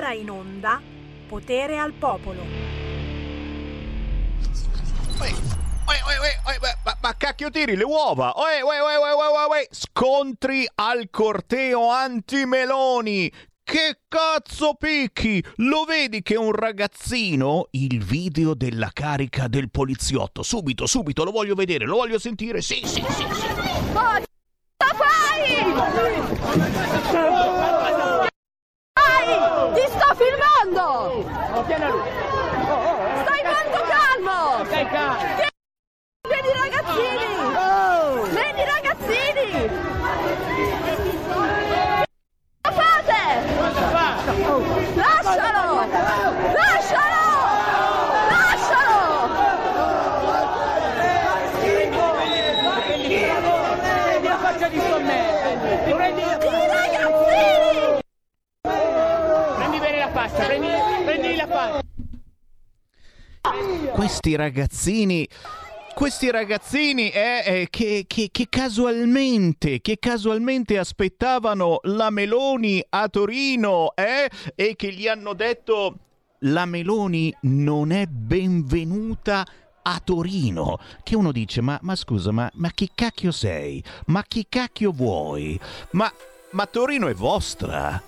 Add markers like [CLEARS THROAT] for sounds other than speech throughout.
ora in onda Potere al Popolo. Ma, ma cacchio tiri le uova? Oi, oi, oi. Scontri al corteo anti-Meloni. Che cazzo picchi? Lo vedi che un ragazzino? Il video della carica del poliziotto. Subito, subito, lo voglio vedere, lo voglio sentire. Sì, sì, sì, sì. Oh, fai? Dai! Ti sto filmando! Stai molto calmo! Stai calmo! Vedi ragazzini! Vedi ragazzini! Cosa fate? Lascialo! Lascialo! Lascialo! Prendi la faccia di sommerso! Prendi, I ragazzini! prendi faccia, prendi, prendi la faccia! Questi ragazzini. Questi ragazzini eh, eh, che, che- che casualmente, che casualmente aspettavano la Meloni a Torino eh, e che gli hanno detto la Meloni non è benvenuta a Torino. Che uno dice ma, ma scusa ma, ma chi cacchio sei? Ma chi cacchio vuoi? Ma, ma Torino è vostra?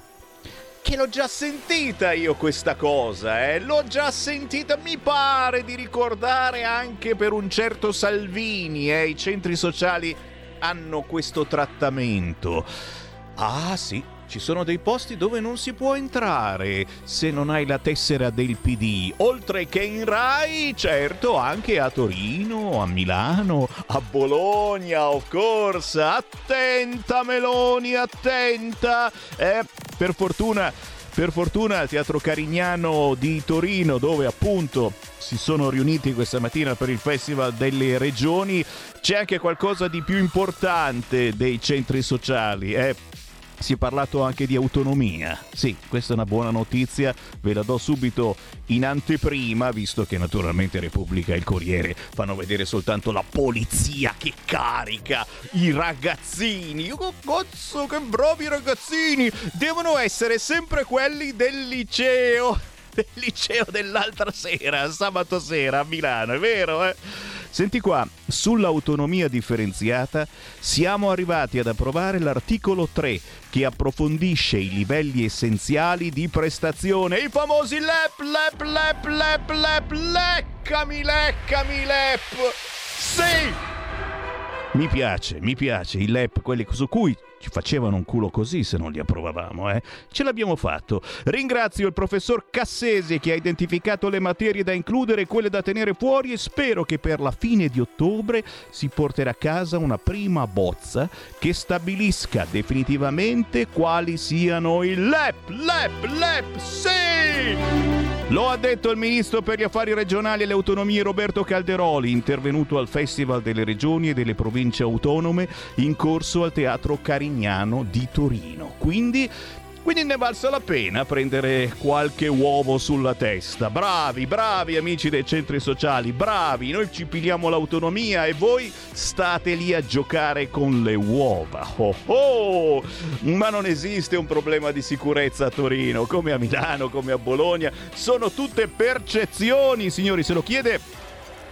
Che l'ho già sentita io questa cosa, eh? L'ho già sentita, mi pare di ricordare anche per un certo Salvini, eh? I centri sociali hanno questo trattamento. Ah sì, ci sono dei posti dove non si può entrare se non hai la tessera del PD, oltre che in Rai, certo, anche a Torino, a Milano, a Bologna, of course. Attenta Meloni, attenta. Eh, per fortuna per fortuna al Teatro Carignano di Torino, dove appunto si sono riuniti questa mattina per il Festival delle Regioni, c'è anche qualcosa di più importante dei centri sociali. eh. Si è parlato anche di autonomia. Sì, questa è una buona notizia, ve la do subito in anteprima, visto che naturalmente Repubblica e il Corriere fanno vedere soltanto la polizia che carica i ragazzini. Oh, cazzo, che bravi ragazzini! Devono essere sempre quelli del liceo. [LAUGHS] Del liceo dell'altra sera, sabato sera a Milano, è vero, eh? Senti qua, sull'autonomia differenziata siamo arrivati ad approvare l'articolo 3 che approfondisce i livelli essenziali di prestazione, i famosi LEP, LEP, LEP, LEP, LEP, leccami, leccami, LEP. Sì! Mi piace, mi piace, i LEP, quelli su cui ci facevano un culo così se non li approvavamo, eh? Ce l'abbiamo fatto. Ringrazio il professor Cassese che ha identificato le materie da includere e quelle da tenere fuori e spero che per la fine di ottobre si porterà a casa una prima bozza che stabilisca definitivamente quali siano i LEP, LEP, LEP, sì! Lo ha detto il ministro per gli affari regionali e le autonomie Roberto Calderoli, intervenuto al Festival delle Regioni e delle Province Autonome in corso al Teatro Carignano di Torino. Quindi quindi ne valsa la pena prendere qualche uovo sulla testa. Bravi, bravi amici dei centri sociali, bravi. Noi ci pigliamo l'autonomia e voi state lì a giocare con le uova. Oh oh! Ma non esiste un problema di sicurezza a Torino, come a Milano, come a Bologna. Sono tutte percezioni, signori. Se lo chiede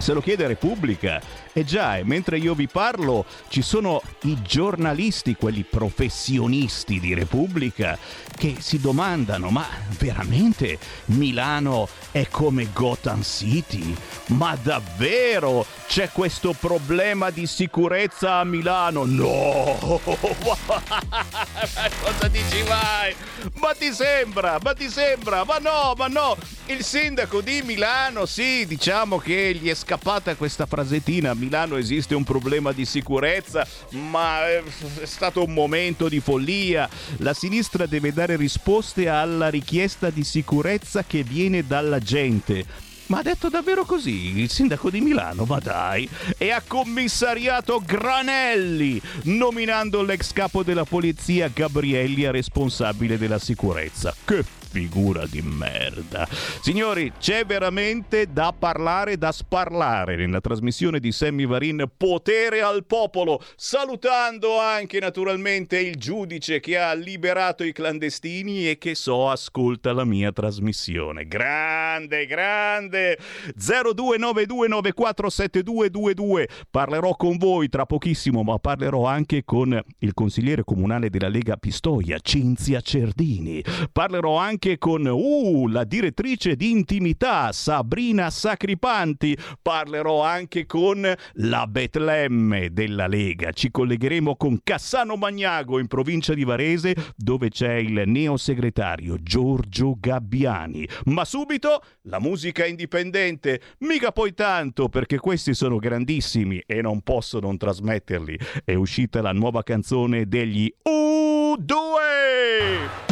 se lo chiede Repubblica. E già, e mentre io vi parlo, ci sono i giornalisti, quelli professionisti di Repubblica, che si domandano, ma veramente Milano è come Gotham City? Ma davvero c'è questo problema di sicurezza a Milano? No! [LAUGHS] Ma cosa dici mai? Ma ti sembra? Ma ti sembra? Ma no, ma no! Il sindaco di Milano, sì, diciamo che gli è scappata questa frasettina. Milano esiste un problema di sicurezza, ma è stato un momento di follia. La sinistra deve dare risposte alla richiesta di sicurezza che viene dalla gente. Ma ha detto davvero così il sindaco di Milano? Ma dai! E ha commissariato Granelli, nominando l'ex capo della polizia Gabrielli a responsabile della sicurezza. Che figura di merda. Signori, c'è veramente da parlare, da sparlare nella trasmissione di Sammy Varin Potere al popolo, salutando anche naturalmente il giudice che ha liberato i clandestini e che so ascolta la mia trasmissione. Grande, grande! 0292947222. Parlerò con voi tra pochissimo, ma parlerò anche con il consigliere comunale della Lega Pistoia, Cinzia Cerdini. Parlerò anche con uh, la direttrice di intimità, Sabrina Sacripanti. Parlerò anche con la Betlemme della Lega. Ci collegheremo con Cassano Magnago in provincia di Varese, dove c'è il neosegretario Giorgio Gabbiani. Ma subito la musica indipendente, mica poi tanto perché questi sono grandissimi e non posso non trasmetterli. È uscita la nuova canzone degli U2!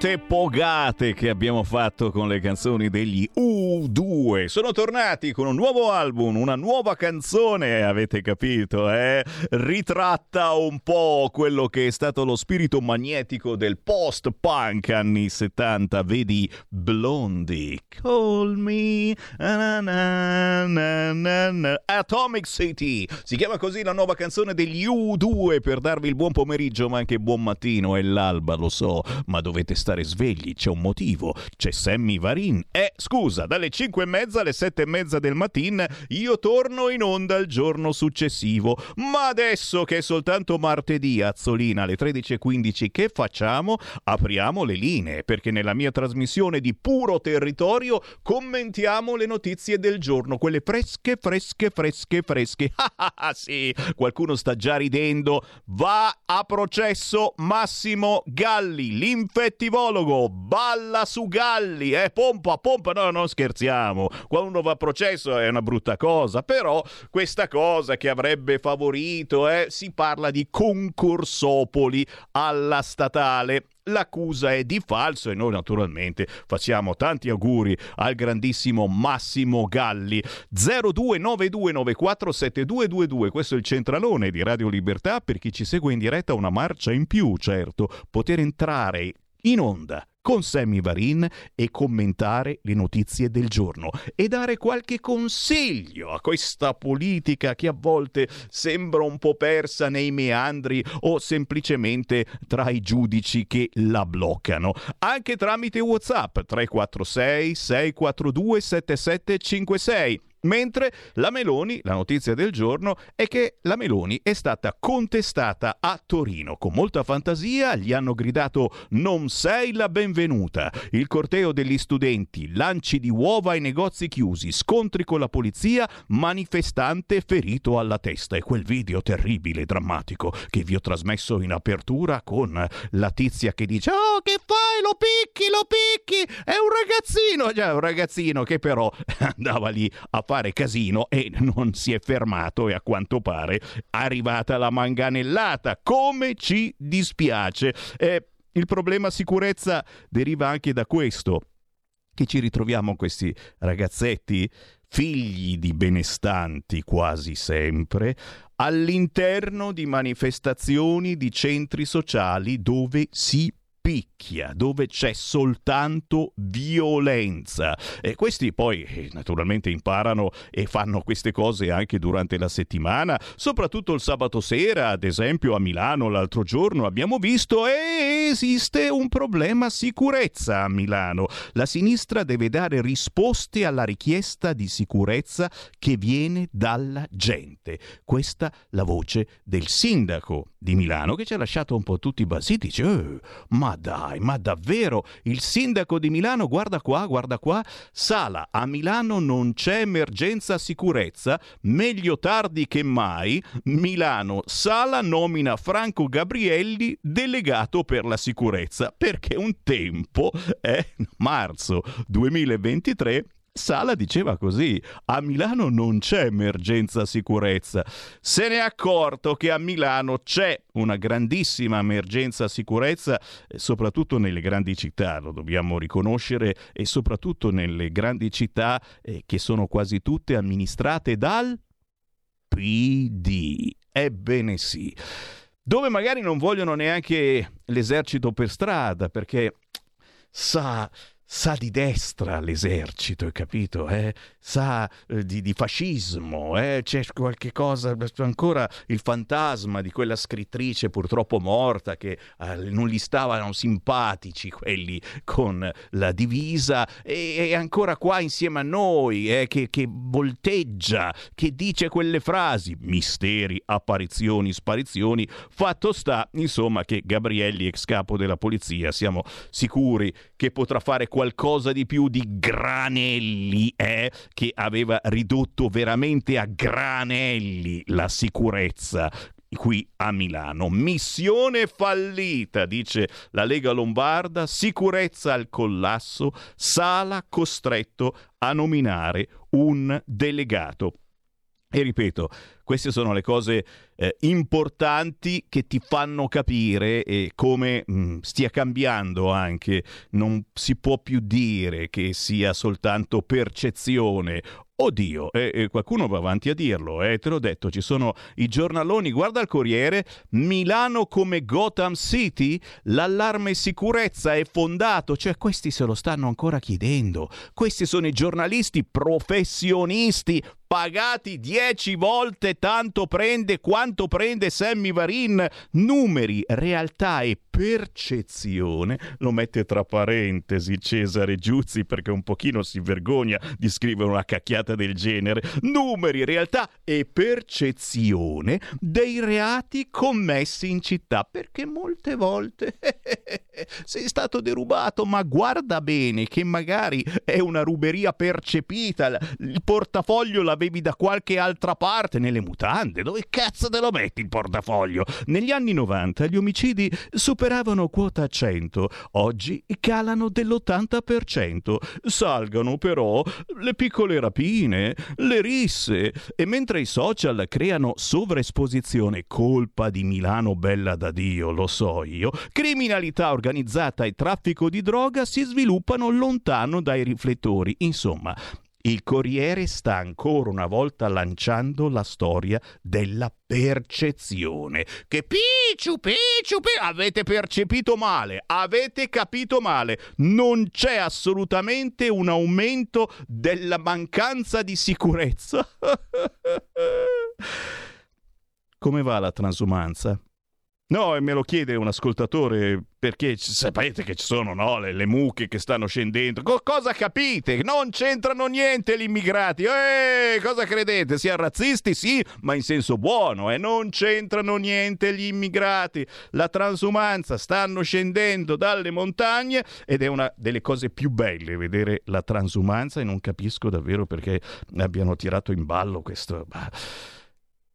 Quante pogate che abbiamo fatto con le canzoni degli U2. Sono tornati con un nuovo album, una nuova canzone, avete capito, eh? Ritratta un po' quello che è stato lo spirito magnetico del post-punk anni 70. Vedi Blondie, Call Me, na na na Atomic City. Si chiama così la nuova canzone degli U2 per darvi il buon pomeriggio, ma anche buon mattino. È l'alba, lo so ma dovete stare svegli, c'è un motivo, c'è Sammy Varin. Eh, scusa, dalle 5 e mezza alle 7 e mezza del mattino io torno in onda il giorno successivo, ma adesso che è soltanto martedì, Azzolina, alle 13.15, che facciamo? Apriamo le linee, perché nella mia trasmissione di puro territorio commentiamo le notizie del giorno, quelle fresche, fresche, fresche, fresche. [LAUGHS] Ah, ah, ah sì, qualcuno sta già ridendo. Va a processo Massimo Galli, l'infettivologo. Balla su Galli, eh, pompa, pompa. No, non scherziamo. Quando uno va a processo è una brutta cosa, però questa cosa che avrebbe favorito, eh, si parla di concorsopoli alla statale. L'accusa è di falso e noi naturalmente facciamo tanti auguri al grandissimo Massimo Galli. 0292947222 questo è il centralone di Radio Libertà per chi ci segue in diretta una marcia in più certo poter entrare in onda con Sammy Varin e commentare le notizie del giorno e dare qualche consiglio a questa politica che a volte sembra un po' persa nei meandri o semplicemente tra i giudici che la bloccano. Anche tramite WhatsApp 346 642 7756 Mentre la Meloni, la notizia del giorno è che la Meloni è stata contestata a Torino. Con molta fantasia gli hanno gridato non sei la benvenuta. Il corteo degli studenti, lanci di uova ai negozi chiusi, scontri con la polizia, manifestante ferito alla testa. E quel video terribile, drammatico, che vi ho trasmesso in apertura con la tizia che dice oh che fai? Lo picchi, lo picchi! È un ragazzino! Già, un ragazzino che però [LAUGHS] andava lì a fare casino e non si è fermato e a quanto pare è arrivata la manganellata. Come ci dispiace. Eh, il problema sicurezza deriva anche da questo che ci ritroviamo questi ragazzetti figli di benestanti quasi sempre, all'interno di manifestazioni di centri sociali dove si picchia, dove c'è soltanto violenza. E questi poi eh, naturalmente imparano e fanno queste cose anche durante la settimana, soprattutto il sabato sera, ad esempio a Milano l'altro giorno abbiamo visto e esiste un problema sicurezza a Milano. La sinistra deve dare risposte alla richiesta di sicurezza che viene dalla gente. Questa la voce del sindaco di Milano che ci ha lasciato un po' tutti basiti. Dice, eh, ma dai, ma davvero? Il sindaco di Milano, guarda qua, guarda qua, Sala, a Milano non c'è emergenza sicurezza, meglio tardi che mai. Milano, Sala nomina Franco Gabrielli delegato per la sicurezza, perché un tempo, è marzo 2023, Sala diceva così, a Milano non c'è emergenza sicurezza. Se ne è accorto che a Milano c'è una grandissima emergenza sicurezza, eh, soprattutto nelle grandi città, lo dobbiamo riconoscere, e soprattutto nelle grandi città eh, che sono quasi tutte amministrate dal PD. Ebbene sì. Dove magari non vogliono neanche l'esercito per strada, perché sa sa di destra l'esercito, hai capito? Eh? Sa eh, di, di, fascismo, eh? c'è qualche cosa, ancora il fantasma di quella scrittrice purtroppo morta che eh, non gli stavano simpatici quelli con la divisa e è ancora qua insieme a noi, eh, che, che volteggia, che dice quelle frasi, misteri, apparizioni, sparizioni, fatto sta insomma che Gabrielli, ex capo della polizia, siamo sicuri che potrà fare qualcosa di più di Granelli, eh, che aveva ridotto veramente a granelli la sicurezza qui a Milano. Missione fallita, dice la Lega Lombarda, sicurezza al collasso, Sala costretto a nominare un delegato. E ripeto, queste sono le cose eh, importanti che ti fanno capire eh, come mh, mm, stia cambiando anche. Non si può più dire che sia soltanto percezione. Oddio, eh, eh, qualcuno va avanti a dirlo, eh, te l'ho detto, ci sono i giornaloni, guarda il Corriere, Milano come Gotham City, l'allarme sicurezza è fondato, cioè questi se lo stanno ancora chiedendo, questi sono i giornalisti professionisti, pagati dieci volte tanto prende quanto prende Sammy Varin, numeri, realtà e percezione, lo mette tra parentesi Cesare Giuzzi perché un pochino si vergogna di scrivere una cacchiata del genere, numeri, realtà e percezione dei reati commessi in città, perché molte volte [LAUGHS] sei stato derubato, ma guarda bene che magari è una ruberia percepita, il portafoglio l'avevi da qualche altra parte, nelle mutande, dove cazzo te lo metti il portafoglio? Negli anni 90 gli omicidi superavano quota 100, oggi calano dell'80%. Salgono però le piccole rapine, le risse e mentre i social creano sovraesposizione, colpa di Milano bella da Dio, lo so io, criminalità organizzata e traffico di droga si sviluppano lontano dai riflettori. Insomma, il Corriere sta ancora una volta lanciando la storia della percezione. Che picciu, picciu, picciu, avete percepito male, avete capito male. Non c'è assolutamente un aumento della mancanza di sicurezza. [LAUGHS] Come va la transumanza? No, e me lo chiede un ascoltatore perché sapete che ci sono no, le, le, mucche che stanno scendendo. Co- cosa capite? Non c'entrano niente gli immigrati. Eh, cosa credete? Siano razzisti? Sì, ma in senso buono. Eh? Non c'entrano niente gli immigrati. La transumanza stanno scendendo dalle montagne ed è una delle cose più belle vedere la transumanza e non capisco davvero perché abbiano tirato in ballo questo...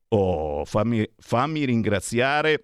Oh, fammi, fammi ringraziare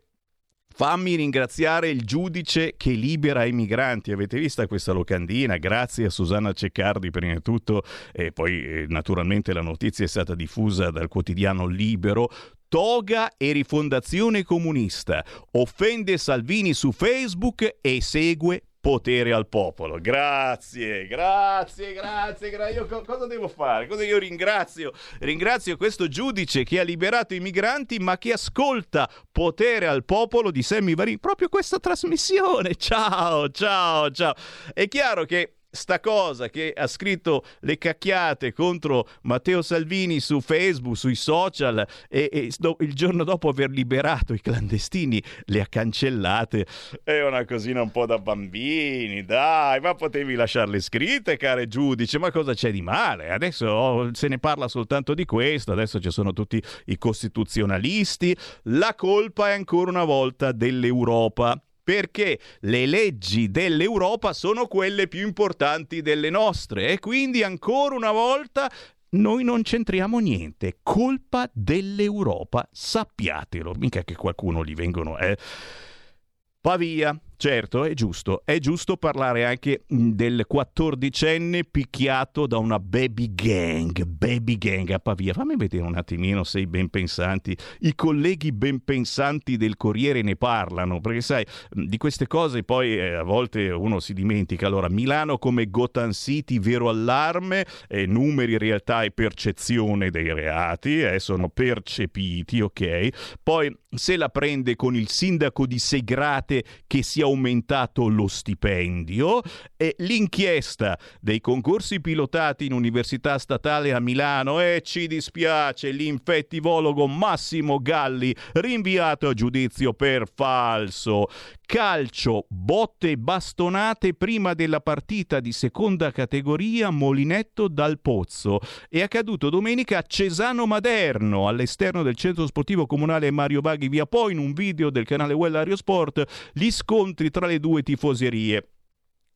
Fammi ringraziare il giudice che libera i migranti. Avete visto questa locandina? Grazie a Susanna Ceccardi prima di tutto e poi eh, naturalmente la notizia è stata diffusa dal quotidiano Libero. Toga e rifondazione comunista. Offende Salvini su Facebook e segue potere al popolo. Grazie, grazie, grazie, grazie. Io co- cosa devo fare? Cosa io ringrazio? Ringrazio questo giudice che ha liberato i migranti, ma che ascolta potere al popolo di Sammy Varin. Proprio questa trasmissione. Ciao, ciao, ciao. È chiaro che sta cosa che ha scritto le cacchiate contro Matteo Salvini su Facebook, sui social e, e il giorno dopo aver liberato i clandestini le ha cancellate. È una cosina un po' da bambini, dai, ma potevi lasciarle scritte, care giudice, ma cosa c'è di male? Adesso oh, se ne parla soltanto di questo, adesso ci sono tutti i costituzionalisti, la colpa è ancora una volta dell'Europa perché le leggi dell'Europa sono quelle più importanti delle nostre e quindi ancora una volta noi non c'entriamo niente, colpa dell'Europa, sappiatelo, mica che qualcuno gli vengono, eh. Pavia, Certo, è giusto, è giusto parlare anche del quattordicenne picchiato da una baby gang, baby gang a Pavia. Fammi vedere un attimino se i ben pensanti, i colleghi ben pensanti del Corriere ne parlano, perché sai, di queste cose poi eh, a volte uno si dimentica. Allora, Milano come Gotham City, vero allarme, eh, numeri, realtà e percezione dei reati, eh, sono percepiti, ok? Poi se la prende con il sindaco di Segrate che si aumentato lo stipendio e l'inchiesta dei concorsi pilotati in Università Statale a Milano e ci dispiace l'infettivologo Massimo Galli rinviato a giudizio per falso calcio, botte e bastonate prima della partita di seconda categoria Molinetto dal Pozzo. È accaduto domenica a Cesano Maderno, all'esterno del centro sportivo comunale Mario Baghi via poi in un video del canale Well Sport, gli scontri tra le due tifoserie.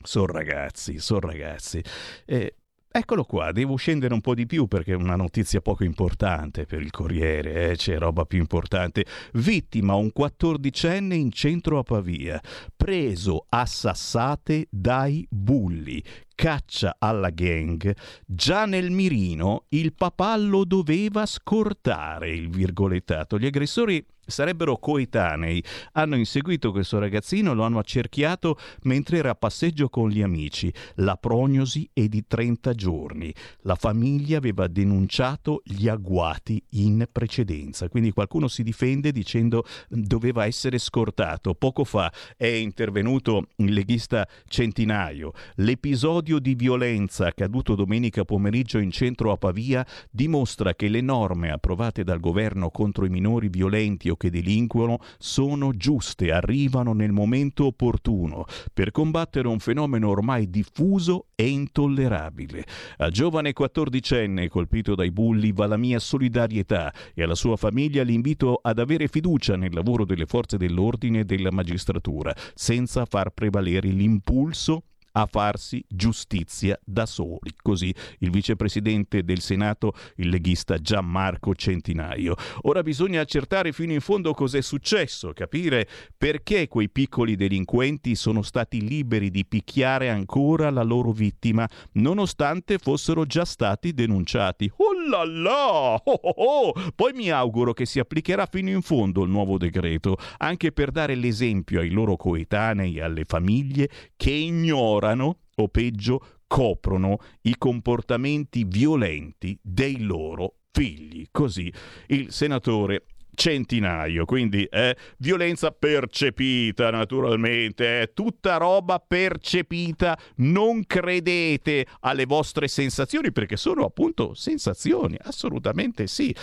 Sono ragazzi, sono ragazzi. Eh, Eccolo qua, devo scendere un po' di più perché è una notizia poco importante per il Corriere, eh? c'è roba più importante. Vittima un quattordicenne in centro a Pavia, preso a sassate dai bulli caccia alla gang, già nel mirino il papà lo doveva scortare, il virgolettato. Gli aggressori sarebbero coetanei. Hanno inseguito questo ragazzino, lo hanno accerchiato mentre era a passeggio con gli amici. La prognosi è di 30 giorni. La famiglia aveva denunciato gli agguati in precedenza, quindi qualcuno si difende dicendo doveva essere scortato. Poco fa è intervenuto il leghista Centinaio. L'episodio L'episodio di violenza accaduto domenica pomeriggio in centro a Pavia dimostra che le norme approvate dal governo contro i minori violenti o che delinquono sono giuste, arrivano nel momento opportuno per combattere un fenomeno ormai diffuso e intollerabile. Al giovane quattordicenne colpito dai bulli va la mia solidarietà e alla sua famiglia l'invito ad avere fiducia nel lavoro delle forze dell'ordine e della magistratura, senza far prevalere l'impulso a farsi giustizia da soli. Così il vicepresidente del Senato, il leghista Gianmarco Centinaio. Ora bisogna accertare fino in fondo cos'è successo, capire perché quei piccoli delinquenti sono stati liberi di picchiare ancora la loro vittima, nonostante fossero già stati denunciati. Oh là là! Oh oh oh! Poi mi auguro che si applicherà fino in fondo il nuovo decreto, anche per dare l'esempio ai loro coetanei e alle famiglie che ignorano ignorano o peggio coprono i comportamenti violenti dei loro figli. Così il senatore centinaio, quindi è violenza percepita naturalmente, è tutta roba percepita, non credete alle vostre sensazioni perché sono appunto sensazioni, assolutamente sì.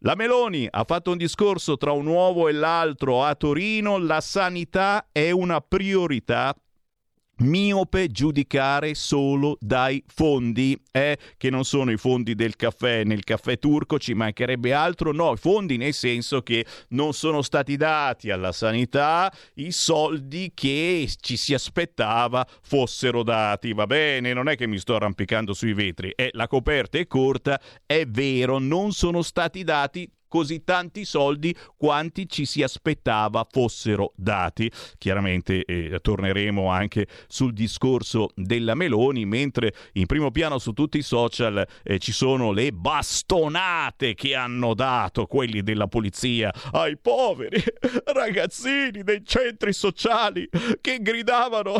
La Meloni ha fatto un discorso tra un uovo e l'altro a Torino, la sanità è una priorità miope giudicare solo dai fondi, eh, che non sono i fondi del caffè nel caffè turco, ci mancherebbe altro, no, i fondi nel senso che non sono stati dati alla sanità i soldi che ci si aspettava fossero dati, va bene, non è che mi sto arrampicando sui vetri, eh, la coperta è corta, è vero, non sono stati dati così tanti soldi quanti ci si aspettava fossero dati. Chiaramente eh, torneremo anche sul discorso della Meloni, mentre in primo piano su tutti i social eh, ci sono le bastonate che hanno dato quelli della polizia ai poveri ragazzini dei centri sociali che gridavano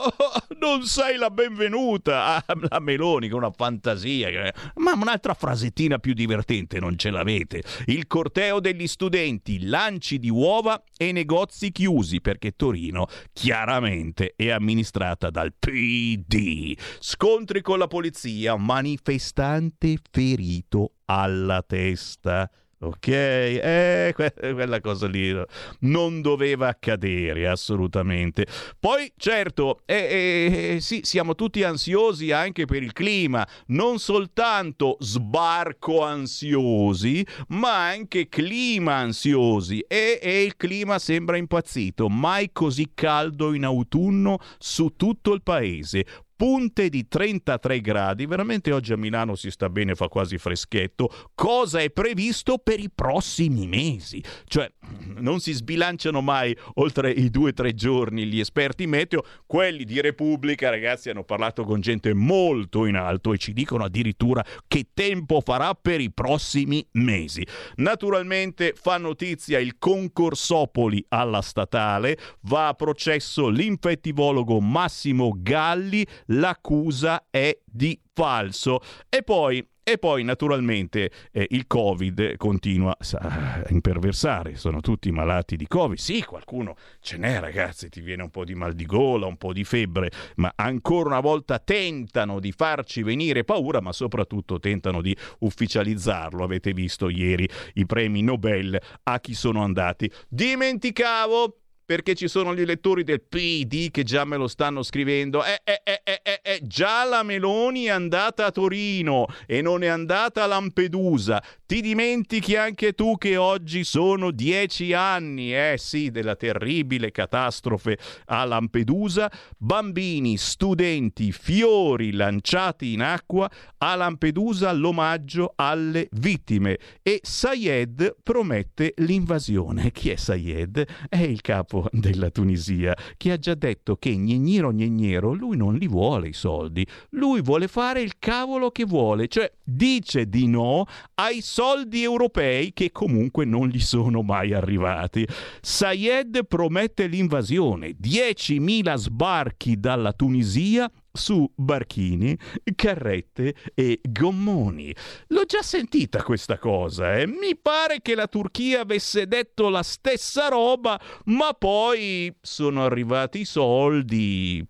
[LAUGHS] non sei la benvenuta la Meloni con una fantasia ma un'altra frasettina più divertente non ce l'avete il corteo degli studenti, lanci di uova e negozi chiusi perché Torino chiaramente è amministrata dal PD. Scontri con la polizia, manifestante ferito alla testa. Ok, eh, quella cosa lì non doveva accadere assolutamente. Poi, certo, eh, eh, eh, sì, siamo tutti ansiosi anche per il clima, non soltanto sbarco ansiosi, ma anche clima ansiosi. E, e il clima sembra impazzito, mai così caldo in autunno su tutto il paese punte di 33 gradi. Veramente oggi a Milano si sta bene, fa quasi freschetto. Cosa è previsto per i prossimi mesi? Cioè, non si sbilanciano mai oltre i due o tre giorni gli esperti meteo. Quelli di Repubblica, ragazzi, hanno parlato con gente molto in alto e ci dicono addirittura che tempo farà per i prossimi mesi. Naturalmente fa notizia il concorsopoli alla statale, va a processo l'infettivologo Massimo Galli, l'accusa è di falso. E poi e poi naturalmente eh, il Covid continua a imperversare, sono tutti malati di Covid. Sì, qualcuno ce n'è ragazzi, ti viene un po' di mal di gola, un po' di febbre, ma ancora una volta tentano di farci venire paura, ma soprattutto tentano di ufficializzarlo. Avete visto ieri i premi Nobel a chi sono andati. Dimenticavo perché ci sono gli elettori del PD che già me lo stanno scrivendo. Eh, eh, eh, eh, eh, eh, già la Meloni è andata a Torino e non è andata a Lampedusa. Ti dimentichi anche tu che oggi sono dieci anni, eh sì, della terribile catastrofe a Lampedusa. Bambini, studenti, fiori lanciati in acqua. A Lampedusa l'omaggio alle vittime. E Sayed promette l'invasione. Chi è Sayed? È il capo della Tunisia, che ha già detto che Gnegnero Gnegnero lui non li vuole i soldi, lui vuole fare il cavolo che vuole, cioè dice di no ai soldi europei che comunque non gli sono mai arrivati. Sayed promette l'invasione, 10.000 sbarchi dalla Tunisia su barchini, carrette e gommoni. L'ho già sentita questa cosa, eh? Mi pare che la Turchia avesse detto la stessa roba, ma poi sono arrivati i soldi.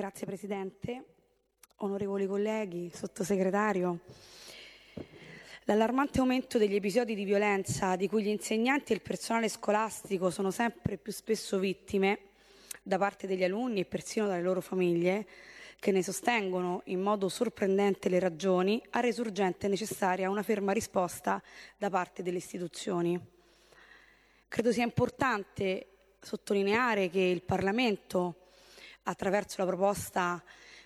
Grazie Presidente, onorevoli colleghi, sottosegretario. L'allarmante aumento degli episodi di violenza di cui gli insegnanti e il personale scolastico sono sempre più spesso vittime da parte degli alunni e persino dalle loro famiglie, che ne sostengono in modo sorprendente le ragioni, ha reso urgente e necessaria una ferma risposta da parte delle istituzioni. Credo sia importante sottolineare che il Parlamento, attraverso la proposta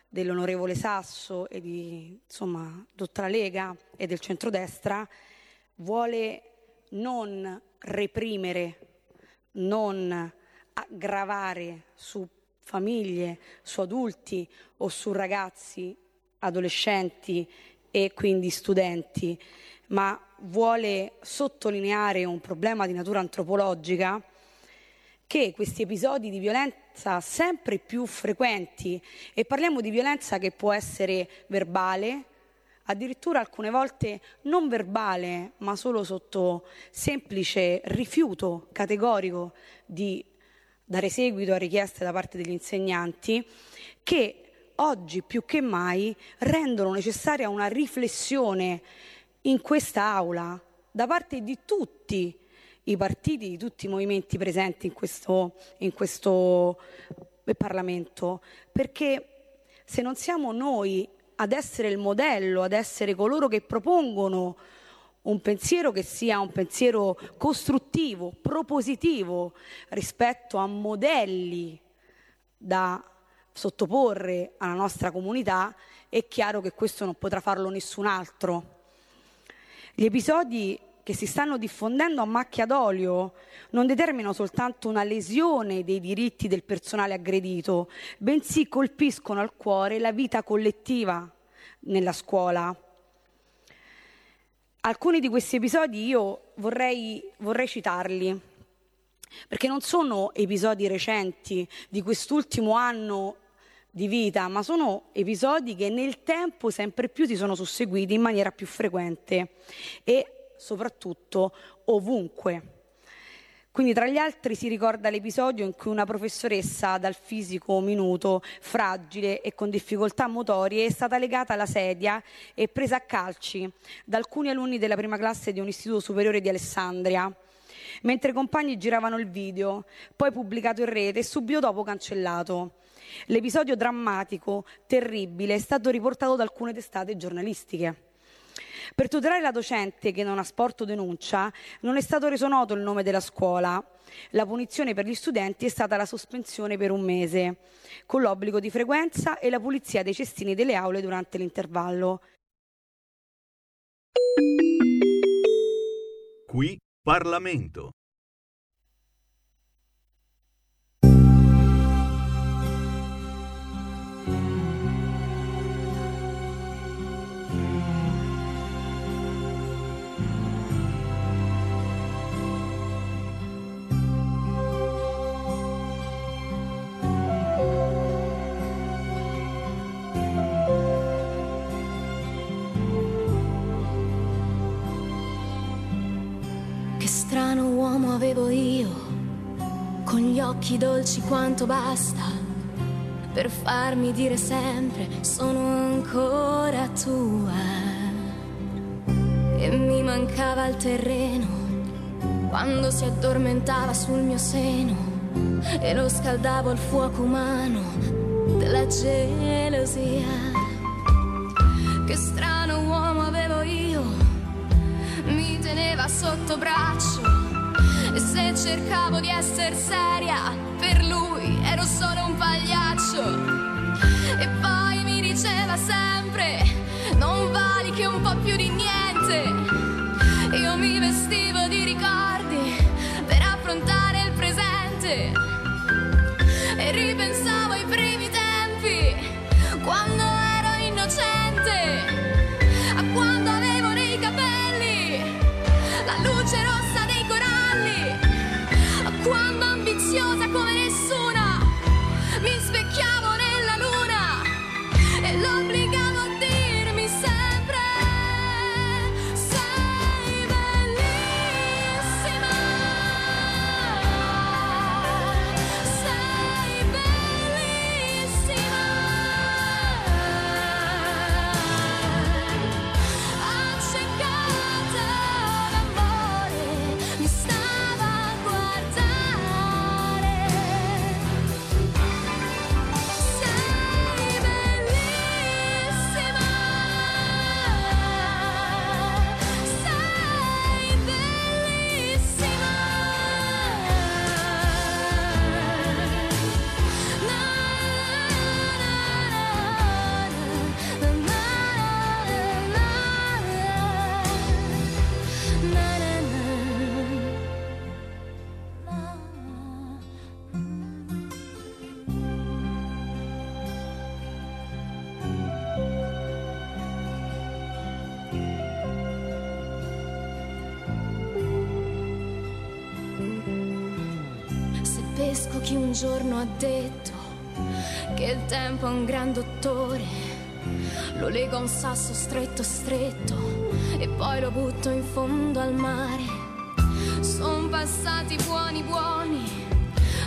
dell'onorevole Sasso e di insomma, tutta la Lega e del centrodestra, vuole non reprimere, non aggravare su famiglie, su adulti o su ragazzi, adolescenti e quindi studenti, ma vuole sottolineare un problema di natura antropologica che questi episodi di violenza sempre più frequenti, e parliamo di violenza che può essere verbale, addirittura alcune volte non verbale, ma solo sotto semplice rifiuto categorico di dare seguito a richieste da parte degli insegnanti, che oggi più che mai rendono necessaria una riflessione in questa aula da parte di tutti i partiti, di tutti i movimenti presenti in questo, in questo Parlamento, perché se non siamo noi ad essere il modello, ad essere coloro che propongono un pensiero che sia un pensiero costruttivo, propositivo rispetto a modelli da sottoporre alla nostra comunità, è chiaro che questo non potrà farlo nessun altro. Gli episodi che si stanno diffondendo a macchia d'olio non determinano soltanto una lesione dei diritti del personale aggredito, bensì colpiscono al cuore la vita collettiva nella scuola. Alcuni di questi episodi io vorrei, vorrei citarli, perché non sono episodi recenti di quest'ultimo anno di vita, ma sono episodi che nel tempo sempre più si sono susseguiti in maniera più frequente e soprattutto ovunque. Quindi tra gli altri si ricorda l'episodio in cui una professoressa dal fisico minuto, fragile e con difficoltà motorie, è stata legata alla sedia e presa a calci da alcuni alunni della prima classe di un istituto superiore di Alessandria, mentre i compagni giravano il video, poi pubblicato in rete e subito dopo cancellato. L'episodio drammatico, terribile, è stato riportato da alcune testate giornalistiche. Per tutelare la docente che non ha sporto denuncia, non è stato reso noto il nome della scuola. La punizione per gli studenti è stata la sospensione per un mese, con l'obbligo di frequenza e la pulizia dei cestini delle aule durante l'intervallo. Qui Parlamento. Avevo io, con gli occhi dolci quanto basta per farmi dire sempre sono ancora tua. E mi mancava il terreno quando si addormentava sul mio seno e lo scaldavo al fuoco umano della gelosia. Che strano uomo avevo io, mi teneva sotto braccio e se cercavo di essere seria, per lui ero solo un pagliaccio. E poi mi diceva sempre, non vali che un po' più di niente. Io mi vestivo di ricordi per affrontare il presente e ripensavo ai primi giorno ha detto che il tempo è un gran dottore, lo lego a un sasso stretto stretto e poi lo butto in fondo al mare. Sono passati buoni buoni,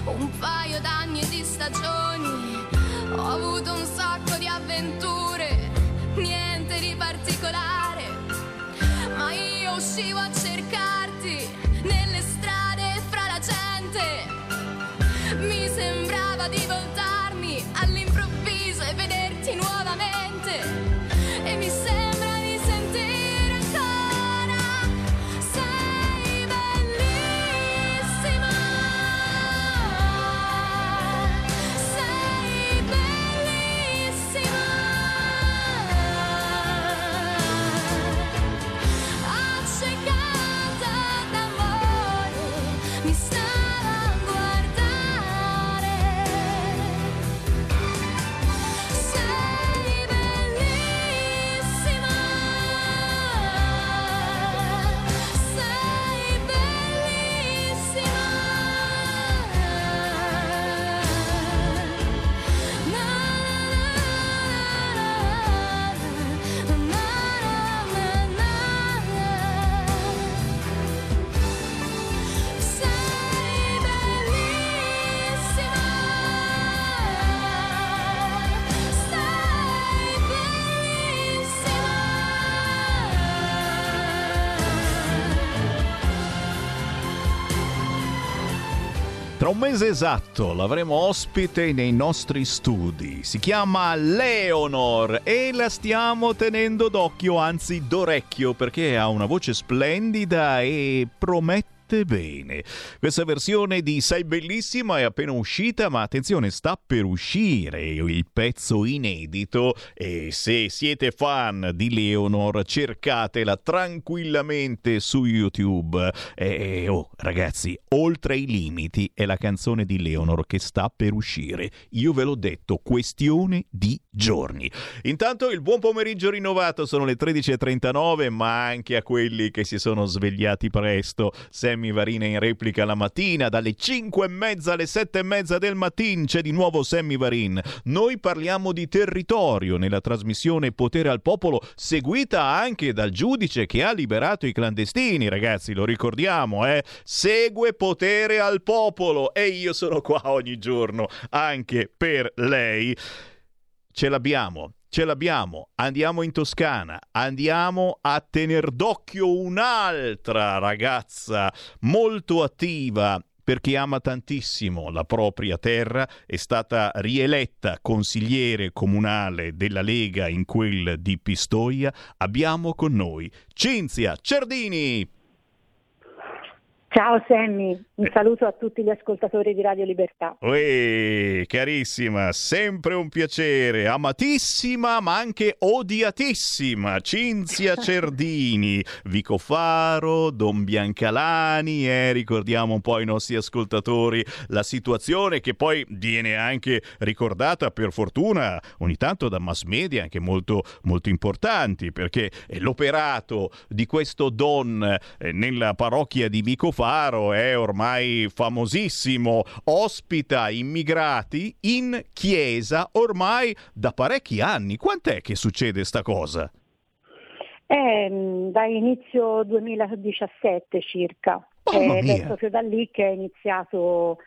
un paio d'anni e di stagioni, ho avuto un sacco di avventure, niente di particolare, ma io uscivo a cercarti sembrava di mese esatto l'avremo ospite nei nostri studi. Si chiama Leonor e la stiamo tenendo d'occhio, anzi d'orecchio, perché ha una voce splendida e promette bene. Questa versione di Sei bellissima è appena uscita, ma attenzione, sta per uscire il pezzo inedito e se siete fan di Leonor cercatela tranquillamente su YouTube. E oh, ragazzi, oltre i limiti è la canzone di Leonor che sta per uscire. Io ve l'ho detto, questione di giorni. Intanto il buon pomeriggio rinnovato sono le 13.39, ma anche a quelli che si sono svegliati presto, sempre Sammy Varina in replica la mattina, dalle 5 e mezza alle 7 e mezza del mattino c'è di nuovo Sammy Varin. Noi parliamo di territorio nella trasmissione Potere al Popolo, seguita anche dal giudice che ha liberato i clandestini, ragazzi, lo ricordiamo, eh? Segue Potere al Popolo e io sono qua ogni giorno anche per lei. Ce l'abbiamo, ce l'abbiamo, andiamo in Toscana, andiamo a tener d'occhio un'altra ragazza molto attiva perché ama tantissimo la propria terra, è stata rieletta consigliere comunale della Lega in quel di Pistoia. Abbiamo con noi Cinzia Cerdini. Ciao Sammy, un saluto a tutti gli ascoltatori di Radio Libertà. Uè, carissima, sempre un piacere, amatissima ma anche odiatissima, Cinzia [LAUGHS] Cerdini, Vico Faro, Don Biancalani, eh, ricordiamo un po' ai nostri ascoltatori la situazione che poi viene anche ricordata per fortuna ogni tanto da mass media anche molto, molto importanti perché l'operato di questo Don eh, nella parrocchia di Vico Faro è ormai famosissimo, ospita immigrati in chiesa ormai da parecchi anni. Quant'è che succede sta cosa? È da inizio 2017 circa, ed è proprio da lì che è iniziato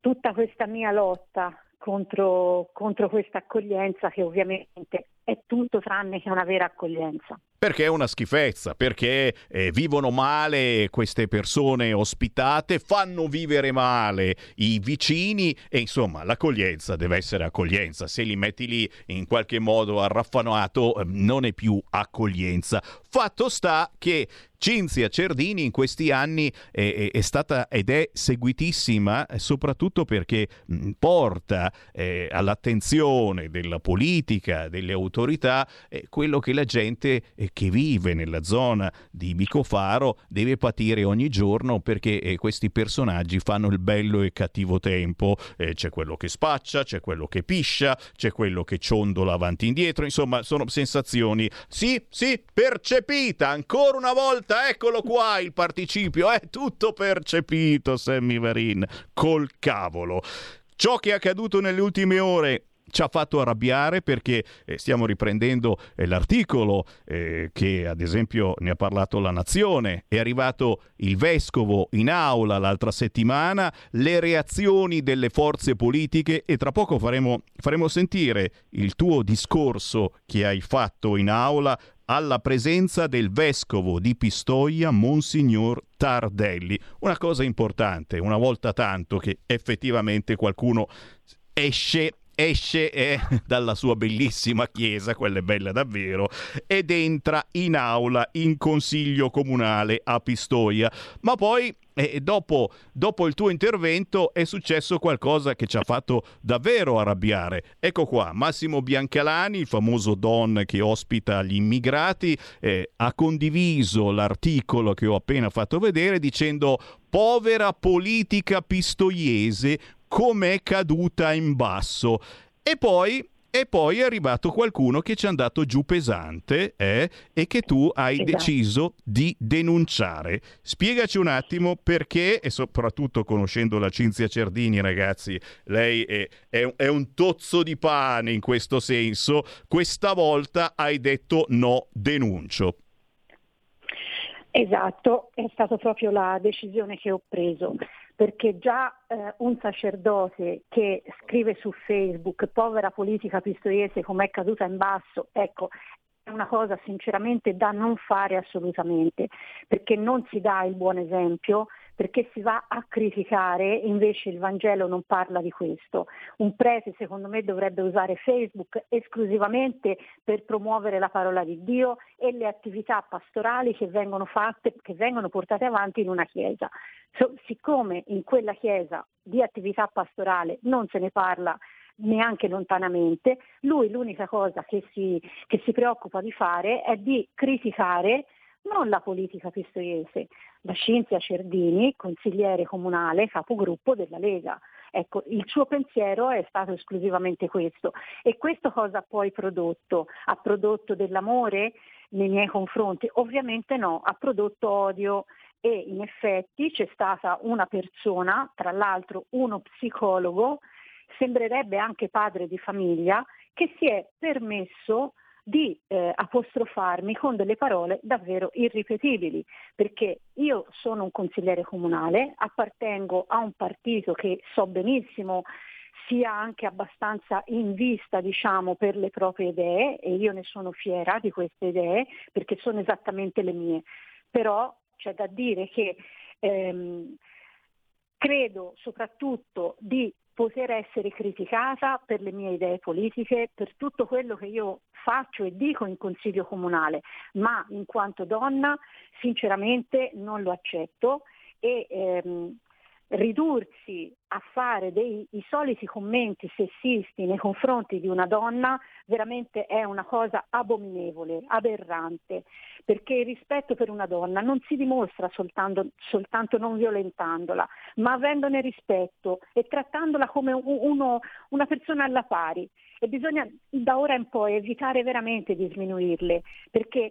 tutta questa mia lotta contro, contro questa accoglienza che ovviamente è tutto tranne che una vera accoglienza. Perché è una schifezza, perché eh, vivono male queste persone ospitate, fanno vivere male i vicini e insomma l'accoglienza deve essere accoglienza. Se li metti lì in qualche modo arraffanato eh, non è più accoglienza. Fatto sta che Cinzia Cerdini in questi anni è, è, stata ed è seguitissima eh, soprattutto perché porta eh, all'attenzione della politica, delle autorità, eh, quello che la gente eh, che vive nella zona di Bicofaro deve patire ogni giorno perché eh, questi personaggi fanno il bello e cattivo tempo. C'è quello che spaccia, c'è quello che piscia, c'è quello che ciondola avanti e indietro, insomma sono sensazioni, sì, sì, percepita ancora una volta, eccolo qua il participio, è tutto percepito, Sammy Varin, col cavolo. Ciò che è accaduto nelle ultime ore ci ha fatto arrabbiare perché eh, stiamo riprendendo eh, l'articolo eh, che ad esempio ne ha parlato la Nazione, è arrivato il vescovo in aula l'altra settimana, le reazioni delle forze politiche e tra poco faremo, faremo sentire il tuo discorso che hai fatto in aula alla presenza del vescovo di Pistoia, Monsignor Tardelli. Una cosa importante, una volta tanto che effettivamente qualcuno esce esce eh, [LAUGHS] dalla sua bellissima chiesa, quella è bella davvero, ed entra in aula in consiglio comunale a Pistoia. Ma poi e dopo, dopo, il tuo intervento è successo qualcosa che ci ha fatto davvero arrabbiare. Ecco qua, Massimo Biancalani, il famoso Don che ospita gli immigrati, eh, ha condiviso l'articolo che ho appena fatto vedere dicendo povera politica pistoiese come è caduta in basso. E poi e poi è arrivato qualcuno che ci è andato giù pesante eh, e che tu hai esatto. deciso di denunciare. Spiegaci un attimo perché, e soprattutto conoscendo la Cinzia Cerdini, ragazzi, lei è, è, è un tozzo di pane in questo senso, questa volta hai detto no, denuncio. Esatto, è stata proprio la decisione che ho preso perché già eh, un sacerdote che scrive su Facebook povera politica pistoiese come è caduta in basso, ecco, è una cosa sinceramente da non fare assolutamente, perché non si dà il buon esempio, perché si va a criticare, invece il Vangelo non parla di questo. Un prete secondo me dovrebbe usare Facebook esclusivamente per promuovere la parola di Dio e le attività pastorali che vengono fatte, che vengono portate avanti in una chiesa. So, siccome in quella chiesa di attività pastorale non se ne parla neanche lontanamente, lui l'unica cosa che si, che si preoccupa di fare è di criticare non la politica pistoiese, la Cinzia Cerdini, consigliere comunale, capogruppo della Lega. Ecco, il suo pensiero è stato esclusivamente questo. E questo cosa ha poi prodotto? Ha prodotto dell'amore nei miei confronti? Ovviamente no, ha prodotto odio e in effetti c'è stata una persona, tra l'altro uno psicologo, sembrerebbe anche padre di famiglia, che si è permesso di eh, apostrofarmi con delle parole davvero irripetibili, perché io sono un consigliere comunale, appartengo a un partito che so benissimo sia anche abbastanza in vista diciamo, per le proprie idee e io ne sono fiera di queste idee perché sono esattamente le mie. Però c'è da dire che ehm, credo soprattutto di poter essere criticata per le mie idee politiche, per tutto quello che io faccio e dico in consiglio comunale, ma in quanto donna sinceramente non lo accetto e ehm, ridursi a fare dei, soliti commenti sessisti nei confronti di una donna veramente è una cosa abominevole, aberrante, perché il rispetto per una donna non si dimostra soltanto, soltanto non violentandola, ma avendone rispetto e trattandola come uno, una persona alla pari. E bisogna da ora in poi evitare veramente di sminuirle, perché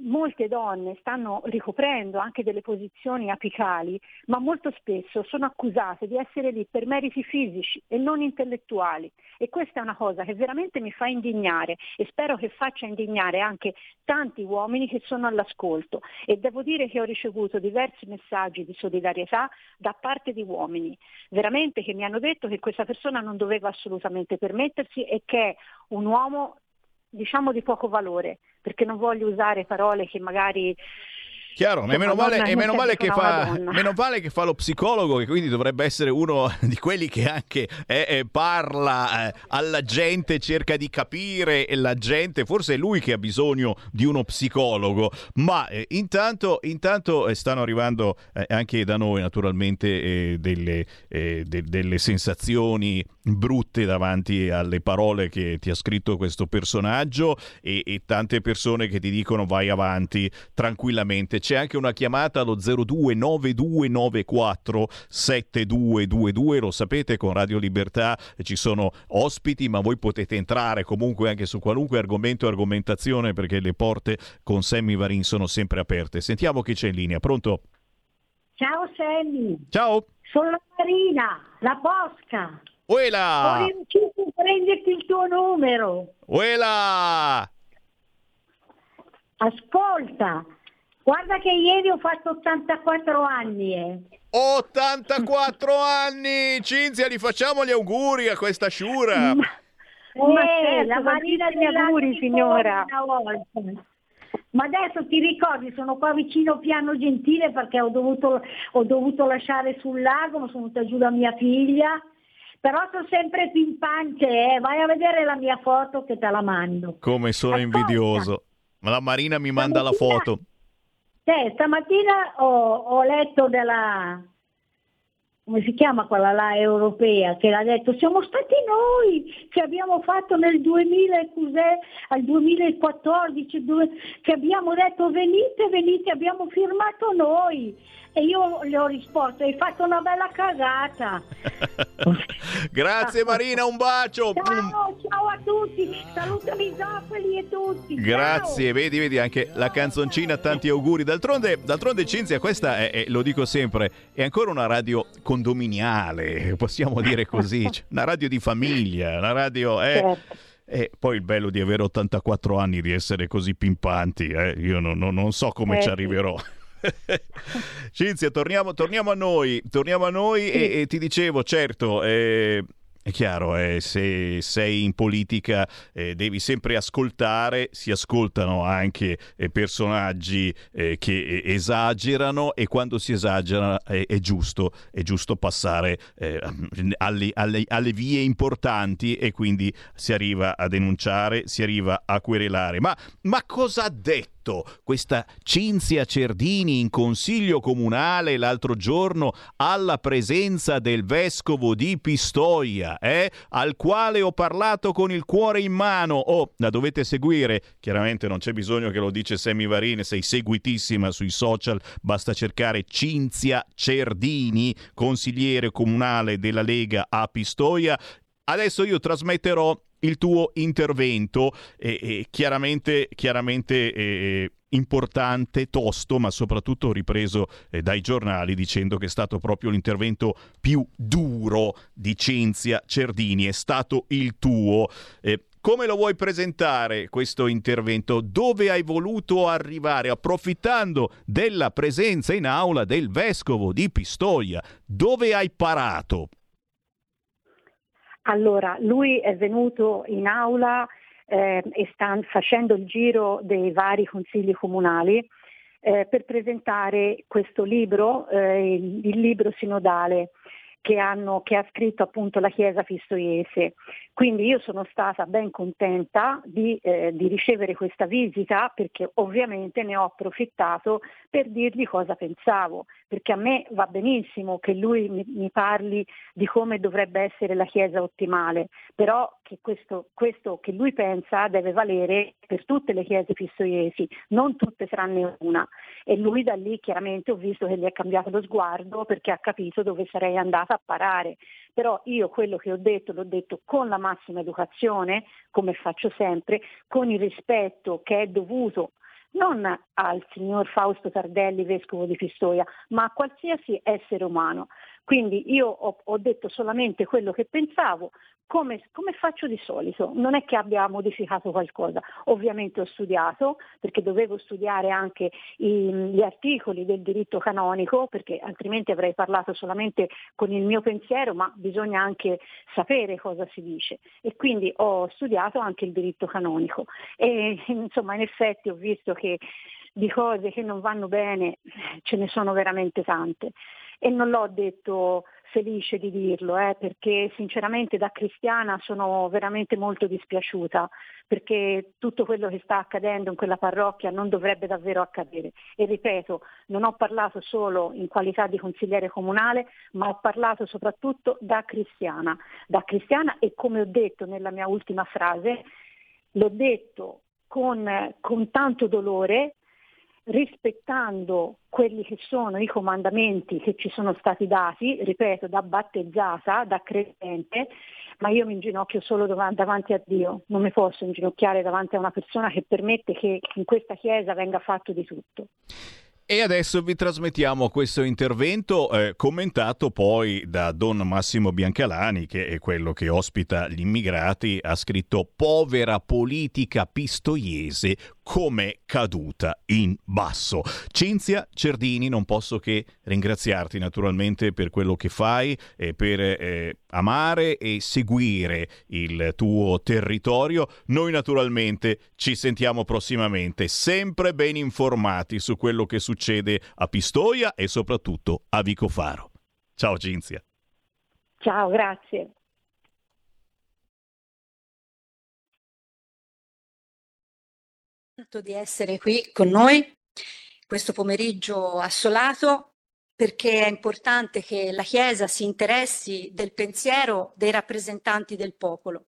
molte donne stanno ricoprendo anche delle posizioni apicali, ma molto spesso sono accusate di essere lì per meriti fisici e non intellettuali. E questa è una cosa che veramente mi fa indignare e spero che faccia indignare anche tanti uomini che sono all'ascolto. E devo dire che ho ricevuto diversi messaggi di solidarietà da parte di uomini, veramente che mi hanno detto che questa persona non doveva assolutamente permettersi e che è un uomo diciamo di poco valore, perché non voglio usare parole che magari Chiaro, e meno male, e meno male, che fa, meno male che fa lo psicologo, che quindi dovrebbe essere uno di quelli che anche eh, eh, parla eh, alla gente, cerca di capire la gente, forse è lui che ha bisogno di uno psicologo, ma eh, intanto, intanto eh, stanno arrivando anche da noi naturalmente delle, de- delle sensazioni brutte davanti alle parole che ti ha scritto questo personaggio e, e tante persone che ti dicono vai avanti tranquillamente c'è anche una chiamata allo 029294 7222, lo sapete con Radio Libertà ci sono ospiti, ma voi potete entrare comunque anche su qualunque argomento e argomentazione perché le porte con Sammy Varin sono sempre aperte. Sentiamo chi c'è in linea, pronto? Ciao Sammy. Ciao. Sono Marina, la Posca. Uela! Ho riuscito a prenderti il tuo numero. Uela! Ascolta, Guarda che ieri ho fatto 84 anni. Eh. 84 anni! Cinzia, gli facciamo gli auguri a questa sciura. Ma, eh, certo, la Marina degli auguri, signora. Ma adesso ti ricordi, sono qua vicino Piano Gentile perché ho dovuto, ho dovuto lasciare sul lago, sono venuta giù da mia figlia. Però sono sempre pimpante, eh. vai a vedere la mia foto che te la mando. Come sono Ascolta. invidioso. Ma la Marina mi manda la foto. Eh, stamattina ho, ho letto della, come si chiama quella là europea, che ha detto siamo stati noi che abbiamo fatto nel 2000, cos'è, al 2014, due, che abbiamo detto venite, venite, abbiamo firmato noi. E io gli ho risposto, hai fatto una bella cagata. [LAUGHS] Grazie Marina, un bacio. Ciao, ciao a tutti, salutami Zoffoli e tutti. Grazie, ciao. vedi, vedi anche la canzoncina, tanti auguri. D'altronde, d'altronde Cinzia, questa è, è, lo dico sempre, è ancora una radio condominiale, possiamo dire così, [LAUGHS] una radio di famiglia, una radio... Eh, certo. E poi il bello di avere 84 anni, di essere così pimpanti, eh? io non, non, non so come eh, ci arriverò. [LAUGHS] Cinzia, torniamo, torniamo, a noi, torniamo a noi sì. e, e, ti dicevo, certo, eh, è chiaro, eh, se sei in politica eh, devi sempre ascoltare, si ascoltano anche eh, personaggi eh, che eh, esagerano e quando si esagera è giusto, è giusto passare eh, alle, alle, alle, vie importanti e quindi si arriva a denunciare, si arriva a querelare. Ma, ma cosa ha detto? Questa Cinzia Cerdini in consiglio comunale l'altro giorno alla presenza del vescovo di Pistoia, eh, al quale ho parlato con il cuore in mano. Oh, la dovete seguire. Chiaramente non c'è bisogno che lo dice Semi Varine, sei seguitissima sui social, basta cercare Cinzia Cerdini, consigliere comunale della Lega a Pistoia. Adesso io trasmetterò il tuo intervento, eh, chiaramente, chiaramente eh, importante, tosto, ma soprattutto ripreso eh, dai giornali dicendo che è stato proprio l'intervento più duro di Cinzia Cerdini, è stato il tuo. Eh, come lo vuoi presentare questo intervento? Dove hai voluto arrivare approfittando della presenza in aula del vescovo di Pistoia? Dove hai parato? Allora, lui è venuto in aula eh, e sta facendo il giro dei vari consigli comunali eh, per presentare questo libro, eh, il, il libro sinodale che, hanno, che, ha scritto appunto la Chiesa Pistoiese. Quindi io sono stata ben contenta di, eh, di, ricevere questa visita perché ovviamente ne ho approfittato per dirgli cosa pensavo, perché a me va benissimo che lui mi, mi parli di come dovrebbe essere la Chiesa ottimale, però che questo, questo, che lui pensa deve valere per tutte le chiese pistoiesi, non tutte tranne una. E lui da lì chiaramente ho visto che gli è cambiato lo sguardo perché ha capito dove sarei andata a parare. Però io quello che ho detto l'ho detto con la massima educazione, come faccio sempre, con il rispetto che è dovuto non al signor Fausto Tardelli, vescovo di Pistoia, ma a qualsiasi essere umano. Quindi io ho, ho detto solamente quello che pensavo, come, come, faccio di solito, non è che abbia modificato qualcosa, ovviamente ho studiato perché dovevo studiare anche i, gli articoli del diritto canonico perché altrimenti avrei parlato solamente con il mio pensiero, ma bisogna anche sapere cosa si dice. E quindi ho studiato anche il diritto canonico. E insomma in effetti ho visto che di cose che non vanno bene ce ne sono veramente tante e non l'ho detto felice di dirlo, eh, perché sinceramente da cristiana sono veramente molto dispiaciuta, perché tutto quello che sta accadendo in quella parrocchia non dovrebbe davvero accadere. E ripeto, non ho parlato solo in qualità di consigliere comunale, ma ho parlato soprattutto da cristiana, da cristiana e come ho detto nella mia ultima frase, l'ho detto con, con tanto dolore rispettando quelli che sono i comandamenti che ci sono stati dati, ripeto, da battezzata, da credente, ma io mi inginocchio solo davanti a Dio, non mi posso inginocchiare davanti a una persona che permette che in questa chiesa venga fatto di tutto. E adesso vi trasmettiamo questo intervento eh, commentato poi da Don Massimo Biancalani, che è quello che ospita gli immigrati, ha scritto Povera politica pistoiese come caduta in basso. Cinzia Cerdini, non posso che ringraziarti naturalmente per quello che fai e per eh, amare e seguire il tuo territorio. Noi naturalmente ci sentiamo prossimamente, sempre ben informati su quello che succede a Pistoia e soprattutto a Vicofaro. Ciao Cinzia. Ciao, grazie. Di essere qui con noi questo pomeriggio assolato perché è importante che la Chiesa si interessi del pensiero dei rappresentanti del popolo.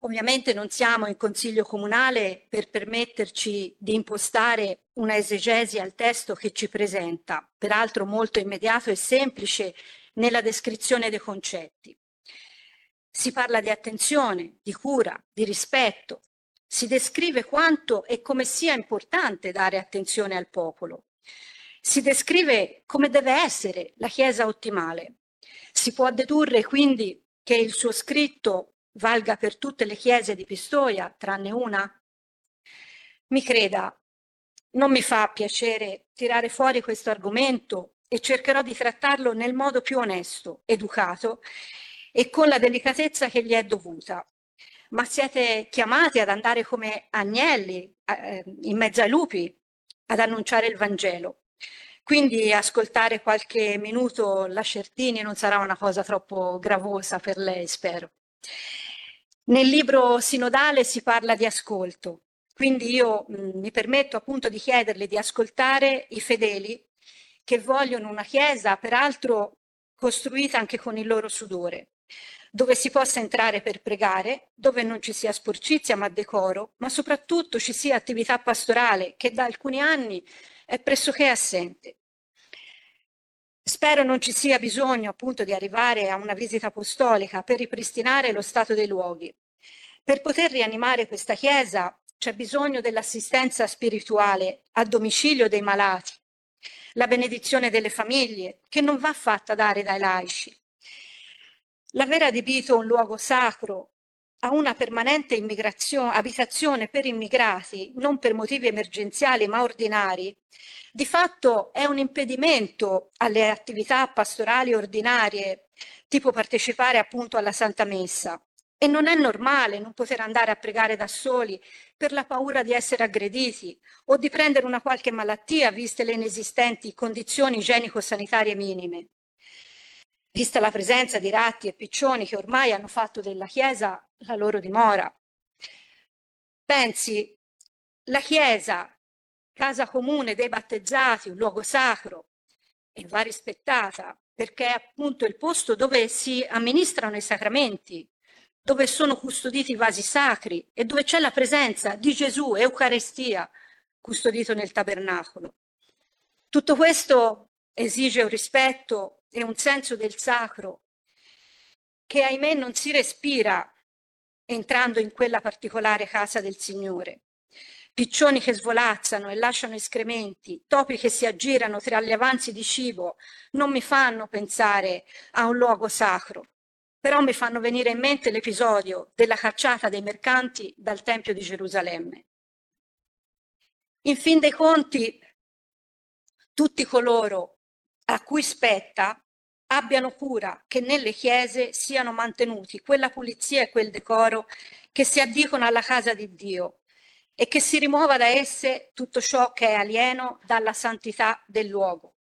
Ovviamente non siamo in Consiglio Comunale per permetterci di impostare una esegesi al testo che ci presenta, peraltro molto immediato e semplice nella descrizione dei concetti. Si parla di attenzione, di cura, di rispetto, si descrive quanto e come sia importante dare attenzione al popolo. Si descrive come deve essere la Chiesa ottimale. Si può dedurre quindi che il suo scritto valga per tutte le chiese di Pistoia, tranne una? Mi creda, non mi fa piacere tirare fuori questo argomento e cercherò di trattarlo nel modo più onesto, educato e con la delicatezza che gli è dovuta ma siete chiamati ad andare come agnelli eh, in mezzo ai lupi ad annunciare il Vangelo. Quindi ascoltare qualche minuto la Certini non sarà una cosa troppo gravosa per lei, spero. Nel libro sinodale si parla di ascolto, quindi io mh, mi permetto appunto di chiederle di ascoltare i fedeli che vogliono una chiesa, peraltro costruita anche con il loro sudore dove si possa entrare per pregare, dove non ci sia sporcizia ma decoro, ma soprattutto ci sia attività pastorale che da alcuni anni è pressoché assente. Spero non ci sia bisogno appunto di arrivare a una visita apostolica per ripristinare lo stato dei luoghi. Per poter rianimare questa chiesa c'è bisogno dell'assistenza spirituale a domicilio dei malati, la benedizione delle famiglie, che non va fatta dare dai laici. L'aver adibito un luogo sacro a una permanente abitazione per immigrati, non per motivi emergenziali ma ordinari, di fatto è un impedimento alle attività pastorali ordinarie, tipo partecipare appunto alla Santa Messa. E non è normale non poter andare a pregare da soli per la paura di essere aggrediti o di prendere una qualche malattia viste le inesistenti condizioni igienico-sanitarie minime. Vista la presenza di ratti e piccioni che ormai hanno fatto della Chiesa la loro dimora. Pensi, la Chiesa, casa comune dei battezzati, un luogo sacro, e va rispettata perché è appunto il posto dove si amministrano i sacramenti, dove sono custoditi i vasi sacri e dove c'è la presenza di Gesù, Eucaristia, custodito nel tabernacolo. Tutto questo esige un rispetto e un senso del sacro che ahimè non si respira entrando in quella particolare casa del Signore. Piccioni che svolazzano e lasciano escrementi, topi che si aggirano tra gli avanzi di cibo, non mi fanno pensare a un luogo sacro, però mi fanno venire in mente l'episodio della cacciata dei mercanti dal Tempio di Gerusalemme. In fin dei conti, tutti coloro a cui spetta abbiano cura che nelle chiese siano mantenuti quella pulizia e quel decoro che si addicono alla casa di Dio e che si rimuova da esse tutto ciò che è alieno dalla santità del luogo.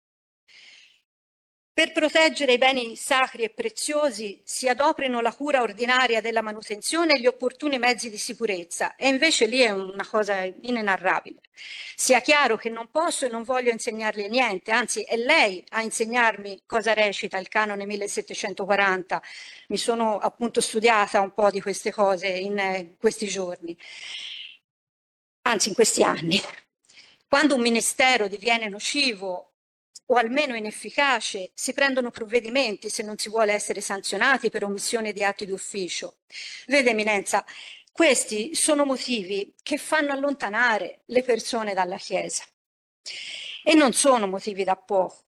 Per proteggere i beni sacri e preziosi si adoprino la cura ordinaria della manutenzione e gli opportuni mezzi di sicurezza e invece lì è una cosa inenarrabile. Sia chiaro che non posso e non voglio insegnarle niente, anzi è lei a insegnarmi cosa recita il canone 1740. Mi sono appunto studiata un po' di queste cose in eh, questi giorni, anzi in questi anni. Quando un ministero diviene nocivo o almeno inefficace, si prendono provvedimenti se non si vuole essere sanzionati per omissione di atti d'ufficio. Vede, Eminenza, questi sono motivi che fanno allontanare le persone dalla Chiesa e non sono motivi da poco.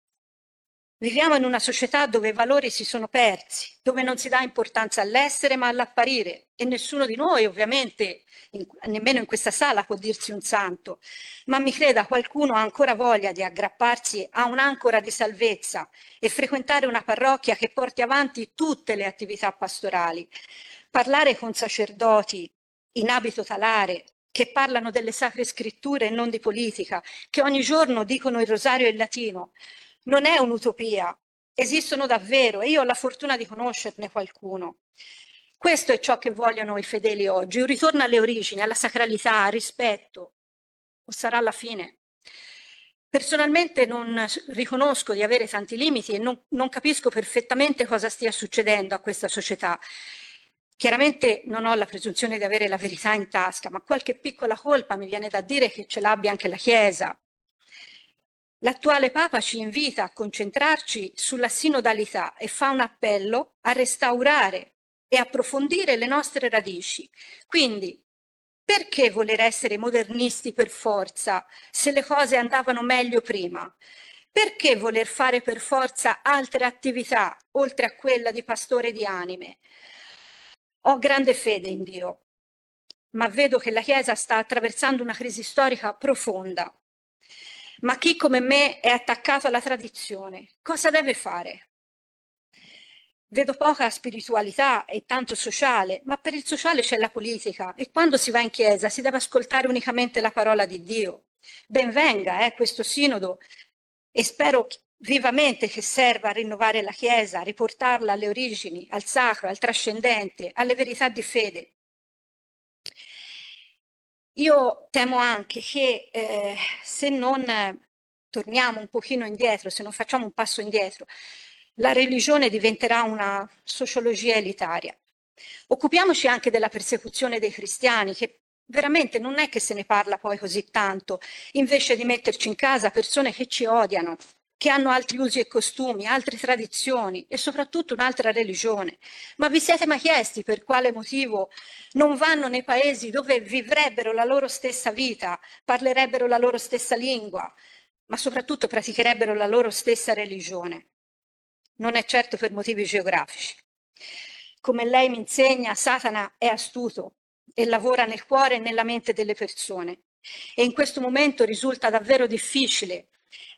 Viviamo in una società dove i valori si sono persi, dove non si dà importanza all'essere ma all'apparire e nessuno di noi ovviamente, in, nemmeno in questa sala, può dirsi un santo, ma mi creda qualcuno ha ancora voglia di aggrapparsi a un'ancora di salvezza e frequentare una parrocchia che porti avanti tutte le attività pastorali, parlare con sacerdoti in abito talare che parlano delle sacre scritture e non di politica, che ogni giorno dicono il rosario in latino, non è un'utopia, esistono davvero e io ho la fortuna di conoscerne qualcuno. Questo è ciò che vogliono i fedeli oggi, un ritorno alle origini, alla sacralità, al rispetto, o sarà la fine. Personalmente non riconosco di avere tanti limiti e non, non capisco perfettamente cosa stia succedendo a questa società. Chiaramente non ho la presunzione di avere la verità in tasca, ma qualche piccola colpa mi viene da dire che ce l'abbia anche la Chiesa, L'attuale Papa ci invita a concentrarci sulla sinodalità e fa un appello a restaurare e approfondire le nostre radici. Quindi, perché voler essere modernisti per forza se le cose andavano meglio prima? Perché voler fare per forza altre attività oltre a quella di pastore di anime? Ho grande fede in Dio, ma vedo che la Chiesa sta attraversando una crisi storica profonda ma chi come me è attaccato alla tradizione, cosa deve fare? Vedo poca spiritualità e tanto sociale, ma per il sociale c'è la politica e quando si va in chiesa si deve ascoltare unicamente la parola di Dio. Benvenga eh, questo sinodo e spero vivamente che serva a rinnovare la Chiesa, a riportarla alle origini, al sacro, al trascendente, alle verità di fede. Io temo anche che eh, se non torniamo un pochino indietro, se non facciamo un passo indietro, la religione diventerà una sociologia elitaria. Occupiamoci anche della persecuzione dei cristiani, che veramente non è che se ne parla poi così tanto, invece di metterci in casa persone che ci odiano, che hanno altri usi e costumi, altre tradizioni e soprattutto un'altra religione. Ma vi siete mai chiesti per quale motivo non vanno nei paesi dove vivrebbero la loro stessa vita, parlerebbero la loro stessa lingua, ma soprattutto praticherebbero la loro stessa religione? Non è certo per motivi geografici. Come lei mi insegna, Satana è astuto e lavora nel cuore e nella mente delle persone. E in questo momento risulta davvero difficile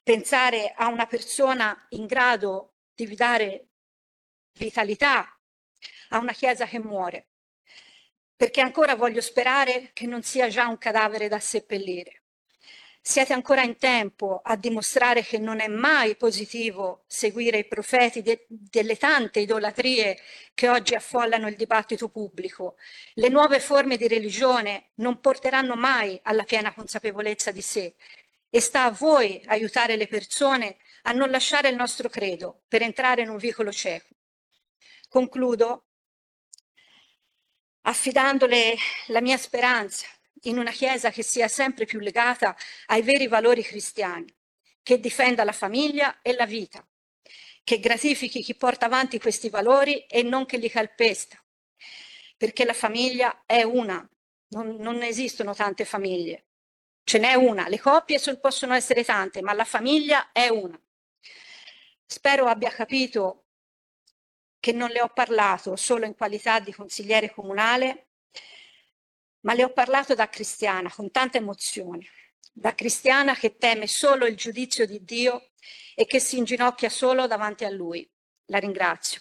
pensare a una persona in grado di dare vitalità a una Chiesa che muore, perché ancora voglio sperare che non sia già un cadavere da seppellire. Siete ancora in tempo a dimostrare che non è mai positivo seguire i profeti de- delle tante idolatrie che oggi affollano il dibattito pubblico. Le nuove forme di religione non porteranno mai alla piena consapevolezza di sé e sta a voi aiutare le persone a non lasciare il nostro credo per entrare in un vicolo cieco. Concludo affidandole la mia speranza in una Chiesa che sia sempre più legata ai veri valori cristiani, che difenda la famiglia e la vita, che gratifichi chi porta avanti questi valori e non che li calpesta, perché la famiglia è una, non, non esistono tante famiglie, ce n'è una, le coppie possono essere tante, ma la famiglia è una. Spero abbia capito che non le ho parlato solo in qualità di consigliere comunale, ma le ho parlato da cristiana con tanta emozione, da cristiana che teme solo il giudizio di Dio e che si inginocchia solo davanti a Lui. La ringrazio.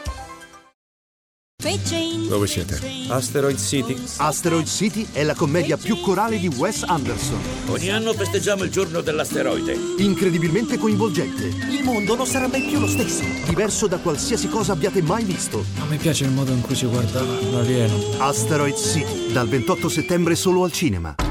Dove siete? Asteroid City. Asteroid City è la commedia più corale di Wes Anderson. Ogni anno festeggiamo il giorno dell'asteroide. Incredibilmente coinvolgente. Il mondo non sarà mai più lo stesso. Diverso da qualsiasi cosa abbiate mai visto. A me piace il modo in cui si guarda l'alieno. Asteroid City, dal 28 settembre solo al cinema.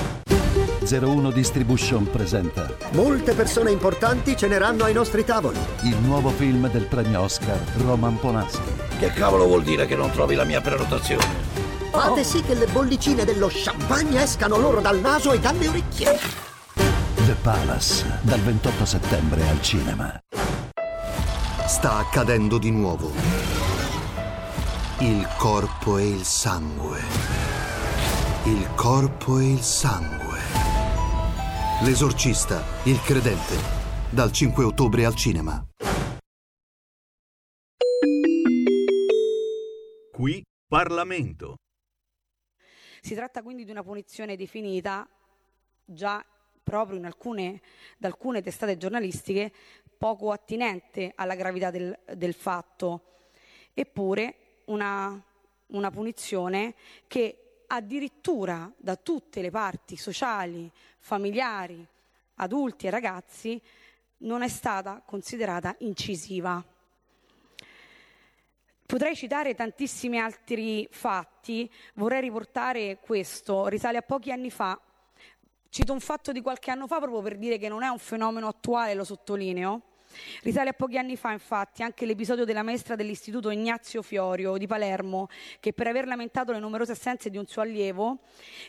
01 Distribution presenta Molte persone importanti ceneranno ai nostri tavoli. il nuovo film del premio Oscar Roman Polanski. Che cavolo vuol dire che non trovi la mia prenotazione? Fate sì che le bollicine dello champagne escano loro dal naso e dalle orecchie. The Palace, dal 28 settembre al cinema. Sta accadendo di nuovo. Il corpo e il sangue. Il corpo e il sangue. L'esorcista, il credente. Dal 5 ottobre al cinema. Qui Parlamento. Si tratta quindi di una punizione definita già proprio in alcune, da alcune testate giornalistiche poco attinente alla gravità del, del fatto, eppure una, una punizione che addirittura da tutte le parti sociali, familiari, adulti e ragazzi non è stata considerata incisiva. Potrei citare tantissimi altri fatti, vorrei riportare questo, risale a pochi anni fa. Cito un fatto di qualche anno fa proprio per dire che non è un fenomeno attuale, lo sottolineo. Risale a pochi anni fa, infatti, anche l'episodio della maestra dell'istituto Ignazio Fiorio di Palermo, che per aver lamentato le numerose assenze di un suo allievo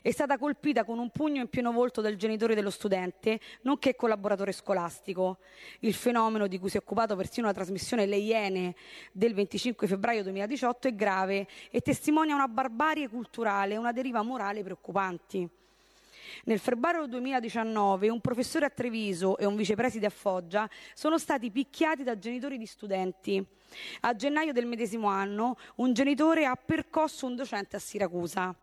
è stata colpita con un pugno in pieno volto dal genitore dello studente, nonché collaboratore scolastico. Il fenomeno di cui si è occupato persino la trasmissione Le Iene del 25 febbraio 2018 è grave e testimonia una barbarie culturale una deriva morale preoccupanti. Nel febbraio 2019 un professore a Treviso e un vicepreside a Foggia sono stati picchiati da genitori di studenti. A gennaio del medesimo anno un genitore ha percosso un docente a Siracusa.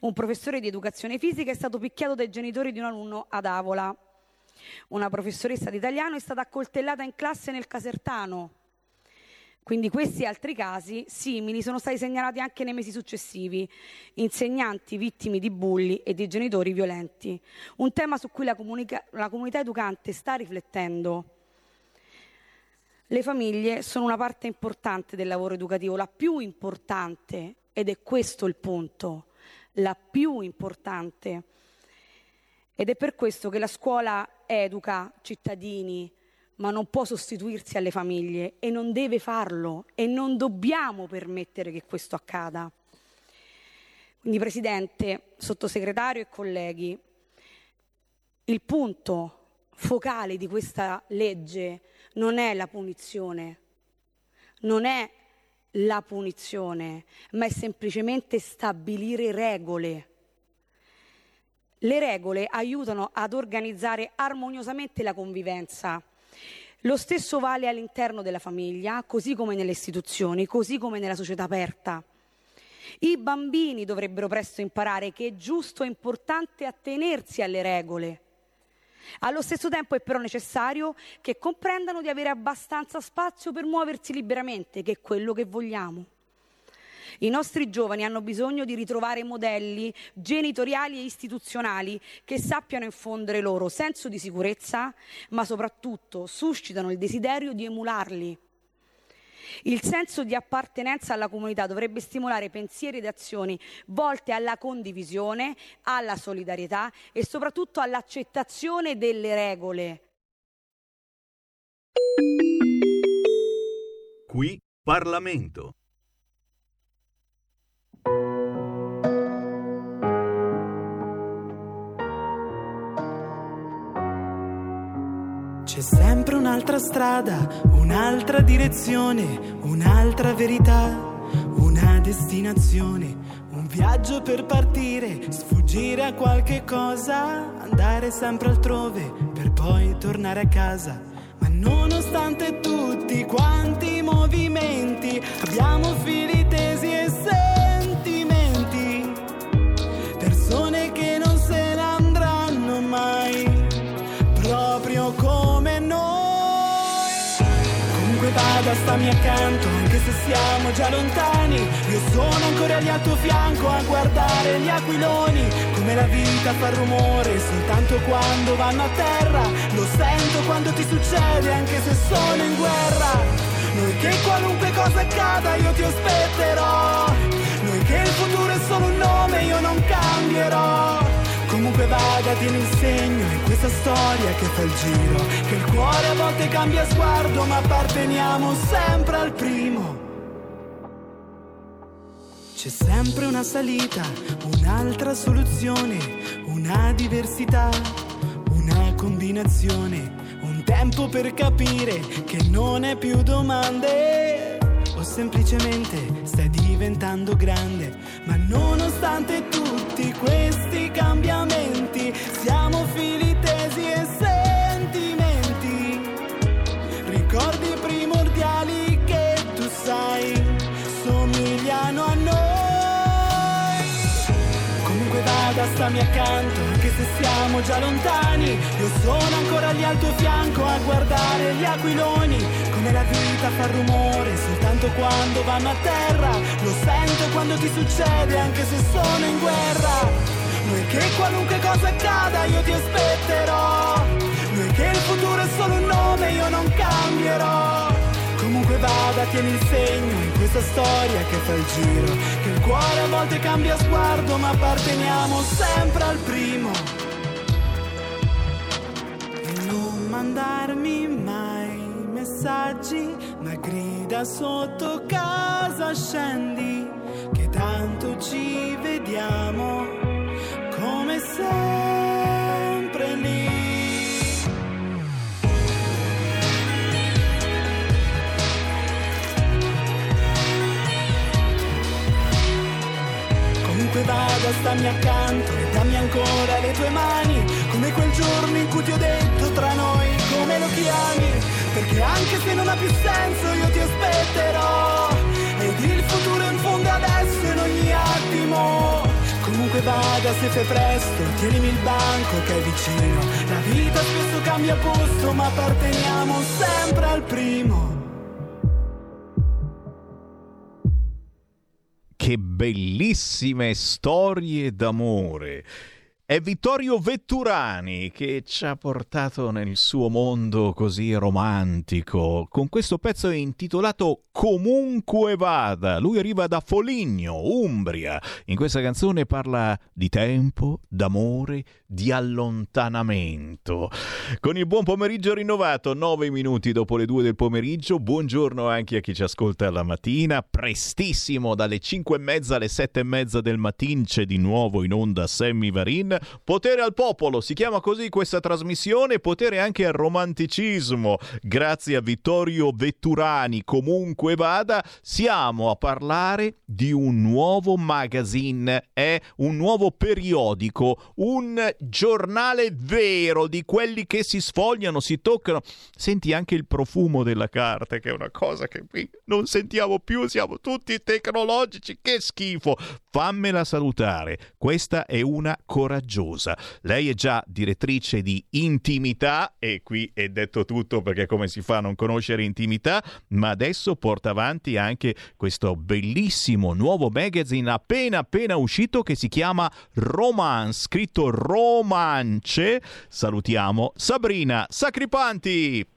Un professore di educazione fisica è stato picchiato dai genitori di un alunno ad Avola. Una professoressa di italiano è stata accoltellata in classe nel Casertano. Quindi questi e altri casi simili sono stati segnalati anche nei mesi successivi, insegnanti vittime di bulli e di genitori violenti, un tema su cui la, comunica- la comunità educante sta riflettendo. Le famiglie sono una parte importante del lavoro educativo, la più importante, ed è questo il punto, la più importante. Ed è per questo che la scuola educa cittadini, ma non può sostituirsi alle famiglie e non deve farlo e non dobbiamo permettere che questo accada. Quindi Presidente, Sottosegretario e colleghi, il punto focale di questa legge non è la punizione, non è la punizione, ma è semplicemente stabilire regole. Le regole aiutano ad organizzare armoniosamente la convivenza lo stesso vale all'interno della famiglia, così come nelle istituzioni, così come nella società aperta. I bambini dovrebbero presto imparare che è giusto e importante attenersi alle regole. Allo stesso tempo è però necessario che comprendano di avere abbastanza spazio per muoversi liberamente, che è quello che vogliamo. I nostri giovani hanno bisogno di ritrovare modelli genitoriali e istituzionali che sappiano infondere loro senso di sicurezza, ma soprattutto suscitano il desiderio di emularli. Il senso di appartenenza alla comunità dovrebbe stimolare pensieri ed azioni volte alla condivisione, alla solidarietà e soprattutto all'accettazione delle regole. Qui Parlamento. Sempre un'altra strada, un'altra direzione, un'altra verità, una destinazione, un viaggio per partire, sfuggire a qualche cosa, andare sempre altrove per poi tornare a casa. Ma nonostante tutti quanti i movimenti, abbiamo fili Vada, stammi accanto, anche se siamo già lontani. Io sono ancora lì al tuo fianco a guardare gli aquiloni. Come la vita fa rumore soltanto quando vanno a terra. Lo sento quando ti succede, anche se sono in guerra. Noi che qualunque cosa accada io ti aspetterò. Noi che il futuro è solo un nome, io non cambierò. Comunque vada, tieni il segno che fa il giro. Che il cuore a volte cambia sguardo, ma apparteniamo sempre al primo. C'è sempre una salita, un'altra soluzione, una diversità, una combinazione, un tempo per capire che non è più domande. O semplicemente stai diventando grande, ma nonostante tutti questi cambiamenti, siamo fili vada, stammi accanto, anche se siamo già lontani. Io sono ancora lì al tuo fianco a guardare gli aquiloni. Come la vita fa rumore soltanto quando vanno a terra. Lo sento quando ti succede, anche se sono in guerra. Noi che qualunque cosa accada io ti aspetterò. Noi che il futuro è solo un nome, io non cambierò. Comunque vada, tieni il segno in questa storia che fa il giro. Che il cuore a volte cambia sguardo, ma apparteniamo sempre al primo. E non mandarmi mai messaggi, ma grida sotto casa scendi, che tanto ci vediamo come sempre Vada, stammi accanto e dammi ancora le tue mani, come quel giorno in cui ti ho detto tra noi come lo chiami, perché anche se non ha più senso io ti aspetterò ed il futuro in fondo adesso in ogni attimo. Comunque vada se fai presto, tienimi il banco che è vicino. La vita spesso cambia posto, ma apparteniamo sempre al primo. Che bellissime storie d'amore. È Vittorio Vetturani che ci ha portato nel suo mondo così romantico con questo pezzo intitolato Comunque vada. Lui arriva da Foligno, Umbria. In questa canzone parla di tempo, d'amore, di allontanamento. Con il buon pomeriggio rinnovato, 9 minuti dopo le 2 del pomeriggio. Buongiorno anche a chi ci ascolta la mattina. Prestissimo, dalle 5 e mezza alle 7 e mezza del mattino c'è di nuovo in onda Sammy Varin. Potere al popolo, si chiama così questa trasmissione. Potere anche al romanticismo. Grazie a Vittorio Vetturani. Comunque vada, siamo a parlare di un nuovo magazine, è un nuovo periodico, un giornale vero di quelli che si sfogliano, si toccano. Senti anche il profumo della carta, che è una cosa che qui non sentiamo più, siamo tutti tecnologici, che schifo. Fammela salutare, questa è una coraggiosa. Lei è già direttrice di intimità e qui è detto tutto perché come si fa a non conoscere intimità, ma adesso porta avanti anche questo bellissimo nuovo magazine appena appena uscito che si chiama Romance, scritto Romance. Salutiamo Sabrina Sacripanti.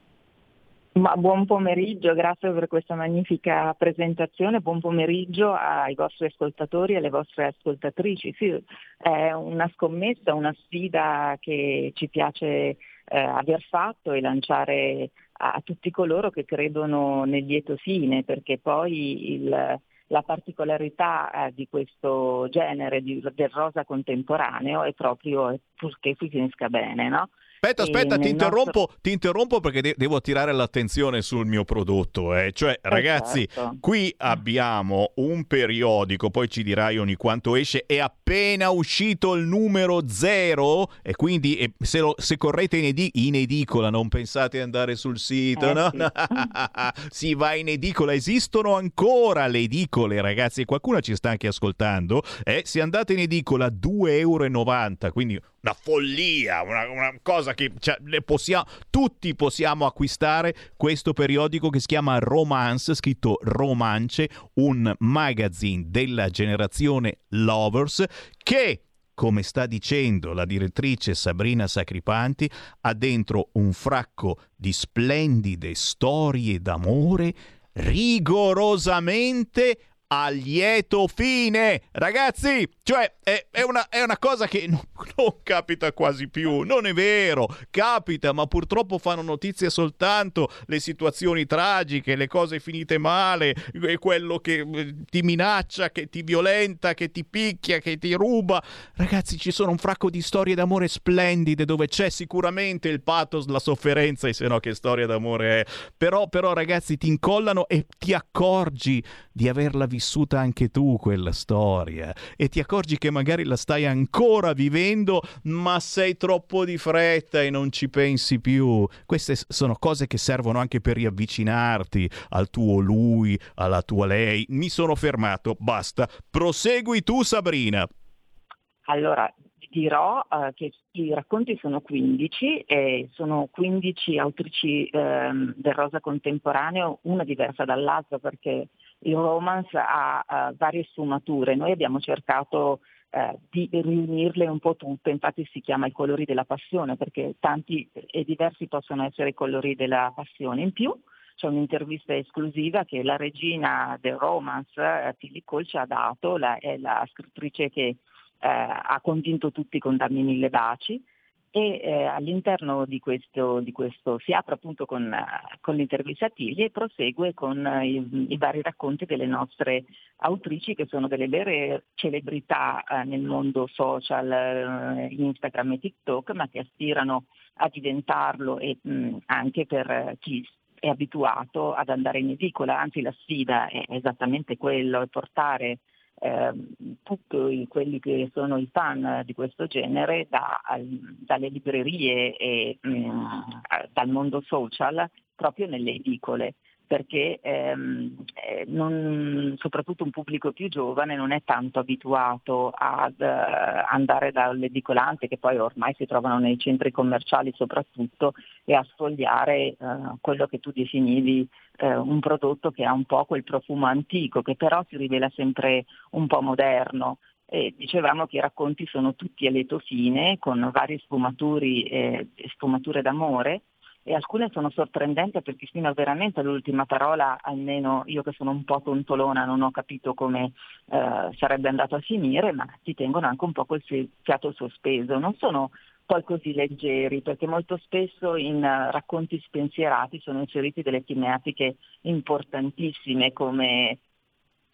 Ma buon pomeriggio, grazie per questa magnifica presentazione, buon pomeriggio ai vostri ascoltatori e alle vostre ascoltatrici. Sì, è una scommessa, una sfida che ci piace eh, aver fatto e lanciare a tutti coloro che credono nel lieto fine, perché poi il, la particolarità eh, di questo genere di, del rosa contemporaneo è proprio purché finisca bene, no? Aspetta, aspetta, ti interrompo, nostro... ti interrompo, perché de- devo attirare l'attenzione sul mio prodotto. Eh. Cioè, ragazzi, certo. qui abbiamo un periodico, poi ci dirai ogni quanto esce, è appena uscito il numero zero e quindi eh, se, lo, se, correte in, edi- in, edicola non pensate di andare sul sito, eh, no? Sì. [LAUGHS] si va in edicola, esistono ancora le edicole, ragazzi, qualcuno ci sta anche ascoltando. Eh? Se andate in edicola 2,90 euro, quindi una follia, una, una cosa che cioè, possiamo, tutti possiamo acquistare questo periodico che si chiama Romance, scritto Romance, un magazine della generazione Lovers che come sta dicendo la direttrice Sabrina Sacripanti, ha dentro un fracco di splendide storie d'amore rigorosamente a lieto fine. Ragazzi, cioè è, è, una, è una, cosa che non, non, capita quasi più, non è vero, capita, ma purtroppo fanno notizia soltanto le situazioni tragiche, le cose finite male, quello che eh, ti minaccia, che ti violenta, che ti picchia, che ti ruba. Ragazzi, ci sono un fracco di storie d'amore splendide dove c'è sicuramente il pathos, la sofferenza e se no che storia d'amore è. Però, però ragazzi, ti incollano e ti accorgi di averla vissuta anche tu quella storia e ti accorgi che magari la stai ancora vivendo, ma sei troppo di fretta e non ci pensi più. Queste sono cose che servono anche per riavvicinarti al tuo lui, alla tua lei. Mi sono fermato, basta. Prosegui tu, Sabrina. Allora, dirò uh, che i racconti sono 15 e sono 15 autrici eh, del rosa contemporaneo, una diversa dall'altra perché il romance ha uh, varie sfumature. Noi abbiamo cercato uh, di riunirle un po' tutte, infatti si chiama i colori della passione perché tanti e diversi possono essere i colori della passione. In più c'è un'intervista esclusiva che la regina del romance, uh, Tilly Cole, ci ha dato, la, è la scrittrice che eh, ha convinto tutti con Dammi mille baci e eh, all'interno di questo, di questo, si apre appunto con, con l'intervista Tigli e prosegue con eh, i, i, vari racconti delle nostre autrici che sono delle vere celebrità eh, nel mondo social, eh, Instagram e TikTok, ma che aspirano a diventarlo e mh, anche per chi è abituato ad andare in edicola, anzi la sfida è esattamente quello, è portare eh, tutti quelli che sono i fan di questo genere da, al, dalle librerie e mh, mm, dal mondo social proprio nelle edicole perché ehm, eh, non, soprattutto un pubblico più giovane non è tanto abituato ad uh, andare dall'edicolante che poi ormai si trovano nei centri commerciali soprattutto e a sfogliare uh, quello che tu definivi uh, un prodotto che ha un po' quel profumo antico che però si rivela sempre un po' moderno. E dicevamo che i racconti sono tutti a lieto fine con varie sfumature, eh, sfumature d'amore e alcune sono sorprendenti perché fino veramente all'ultima parola, almeno io che sono un po' tontolona non ho capito come eh, sarebbe andato a finire, ma ti tengono anche un po' col fiato sospeso. Non sono poi così leggeri, perché molto spesso in uh, racconti spensierati sono inseriti delle tematiche importantissime come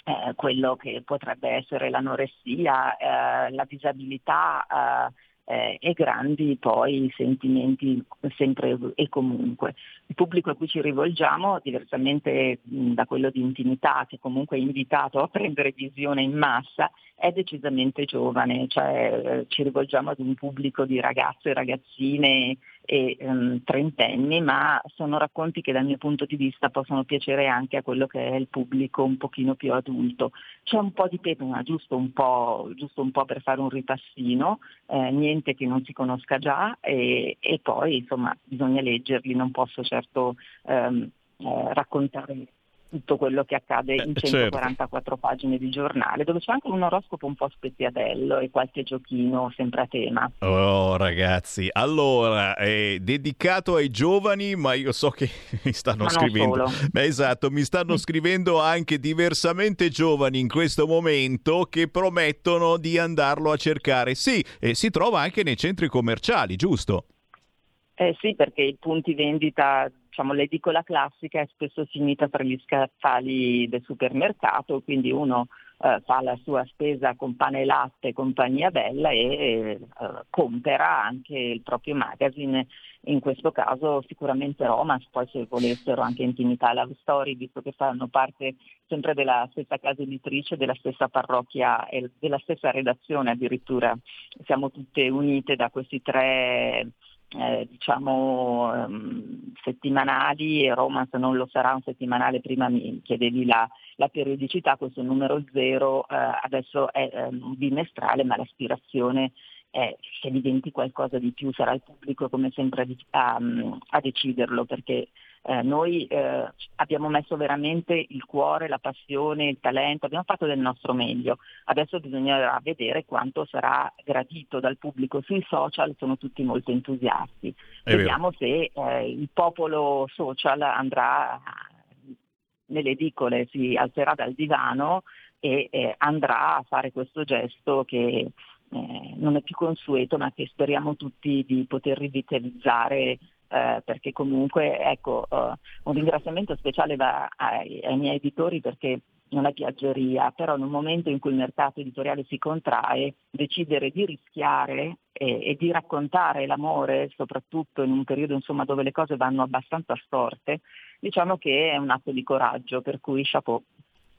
eh, quello che potrebbe essere l'anoressia, eh, la disabilità, eh, eh, e grandi poi sentimenti sempre e comunque. Il pubblico a cui ci rivolgiamo, diversamente da quello di intimità, che comunque è invitato a prendere visione in massa, è decisamente giovane, cioè eh, ci rivolgiamo ad un pubblico di ragazze e ragazzine e um, trentenni, ma sono racconti che dal mio punto di vista possono piacere anche a quello che è il pubblico un pochino più adulto. C'è un po' di pepe, ma giusto un po', giusto un po per fare un ripassino, eh, niente che non si conosca già e, e, poi insomma bisogna leggerli, non posso certo ehm, eh, raccontare tutto quello che accade in 144 certo. pagine di giornale, dove c'è anche un oroscopo un po' speziatello e qualche giochino sempre a tema. Oh ragazzi, allora, è dedicato ai giovani, ma io so che [LAUGHS] mi stanno ma scrivendo. esatto, mi stanno scrivendo anche diversamente giovani in questo momento che promettono di andarlo a cercare. Sì, e si trova anche nei centri commerciali, giusto? Eh sì, perché i punti vendita diciamo, l'edicola classica è spesso finita tra gli scaffali del supermercato, quindi uno eh, fa la sua spesa con pane e latte e compagnia bella e eh, compera anche il proprio magazine, in questo caso sicuramente Romance, poi se volessero anche Intimità e Love Story, visto che fanno parte sempre della stessa casa editrice, della stessa parrocchia e della stessa redazione addirittura, siamo tutte unite da questi tre eh, diciamo um, settimanali e Romance non lo sarà un settimanale, prima mi chiedevi la, la periodicità, questo numero zero eh, adesso è um, bimestrale ma l'aspirazione è che diventi qualcosa di più, sarà il pubblico come sempre a, a, a deciderlo perché eh, noi eh, abbiamo messo veramente il cuore, la passione, il talento, abbiamo fatto del nostro meglio. Adesso bisognerà vedere quanto sarà gradito dal pubblico. Sui social sono tutti molto entusiasti. È Vediamo vero. se eh, il popolo social andrà nelle edicole, si alzerà dal divano e eh, andrà a fare questo gesto che eh, non è più consueto ma che speriamo tutti di poter rivitalizzare eh, perché comunque ecco, uh, un ringraziamento speciale va ai, ai, miei editori perché non è piaggeria, però in un momento in cui il mercato editoriale si contrae, decidere di rischiare e, e di raccontare l'amore, soprattutto in un periodo insomma, dove le cose vanno abbastanza storte, diciamo che è un atto di coraggio, per cui chapeau.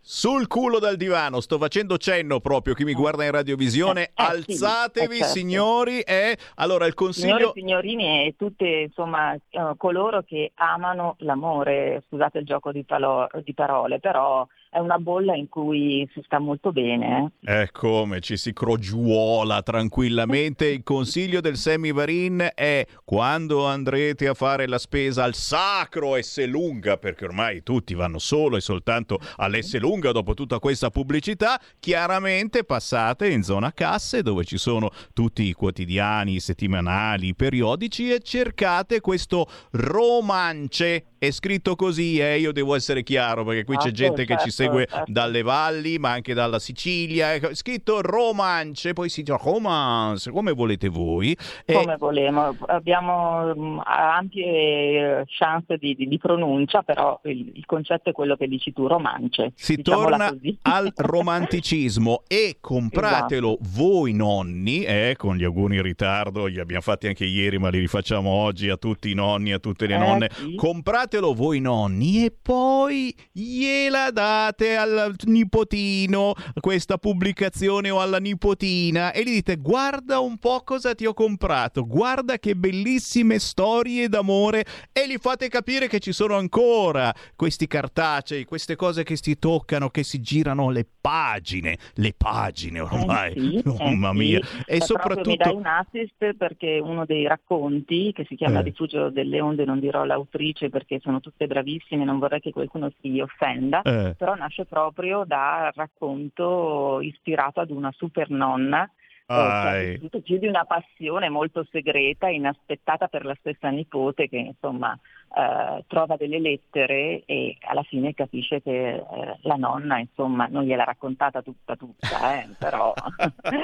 Sul culo dal divano, sto facendo cenno proprio, chi mi guarda in radiovisione, eh, eh, alzatevi eh, certo. signori e allora il consiglio... Signori, signorini e tutte insomma uh, coloro che amano l'amore, scusate il gioco di, palo- di parole, però è una bolla in cui si sta molto bene. Eh, eh come ci si crogiuola tranquillamente. Il consiglio del Semivarin è quando andrete a fare la spesa al sacro S lunga, perché ormai tutti vanno solo e soltanto all'S lunga dopo tutta questa pubblicità, chiaramente passate in zona casse dove ci sono tutti i quotidiani, i settimanali, i periodici e cercate questo romance è scritto così, eh? io devo essere chiaro perché qui c'è ah, gente certo, che ci segue certo. dalle valli, ma anche dalla Sicilia. È scritto romance, poi si dice romance, come volete voi. Come e... volemo, abbiamo um, ampie chance di, di, di, pronuncia, però il, il, concetto è quello che dici tu, romance. Si torna così. al [LAUGHS] romanticismo e compratelo esatto. voi nonni, eh, con gli auguri in ritardo, li abbiamo fatti anche ieri, ma li rifacciamo oggi a tutti i nonni, a tutte le eh, nonne. Sì. Compratelo voi nonni e poi gliela date mandate al nipotino questa pubblicazione o alla nipotina e gli dite guarda un po' cosa ti ho comprato, guarda che bellissime storie d'amore. E gli fate capire che ci sono ancora questi cartacei, queste cose che si toccano, che si girano le pagine, le pagine ormai, Eh sì, oh, eh [LAUGHS] mamma sì. mia. Eh, E proprio mi dai soprattutto... un assist perché uno dei racconti che si chiama Eh. Rifugio delle onde, non dirò l'autrice perché sono tutte bravissime, non vorrei che qualcuno si offenda, Eh. però nasce proprio da racconto ispirato ad una super nonna Ai. vissuto più di una passione molto segreta, inaspettata per la stessa nipote che insomma eh, trova delle lettere e alla fine capisce che eh, la nonna insomma non gliel'ha raccontata tutta tutta, eh, [LAUGHS] però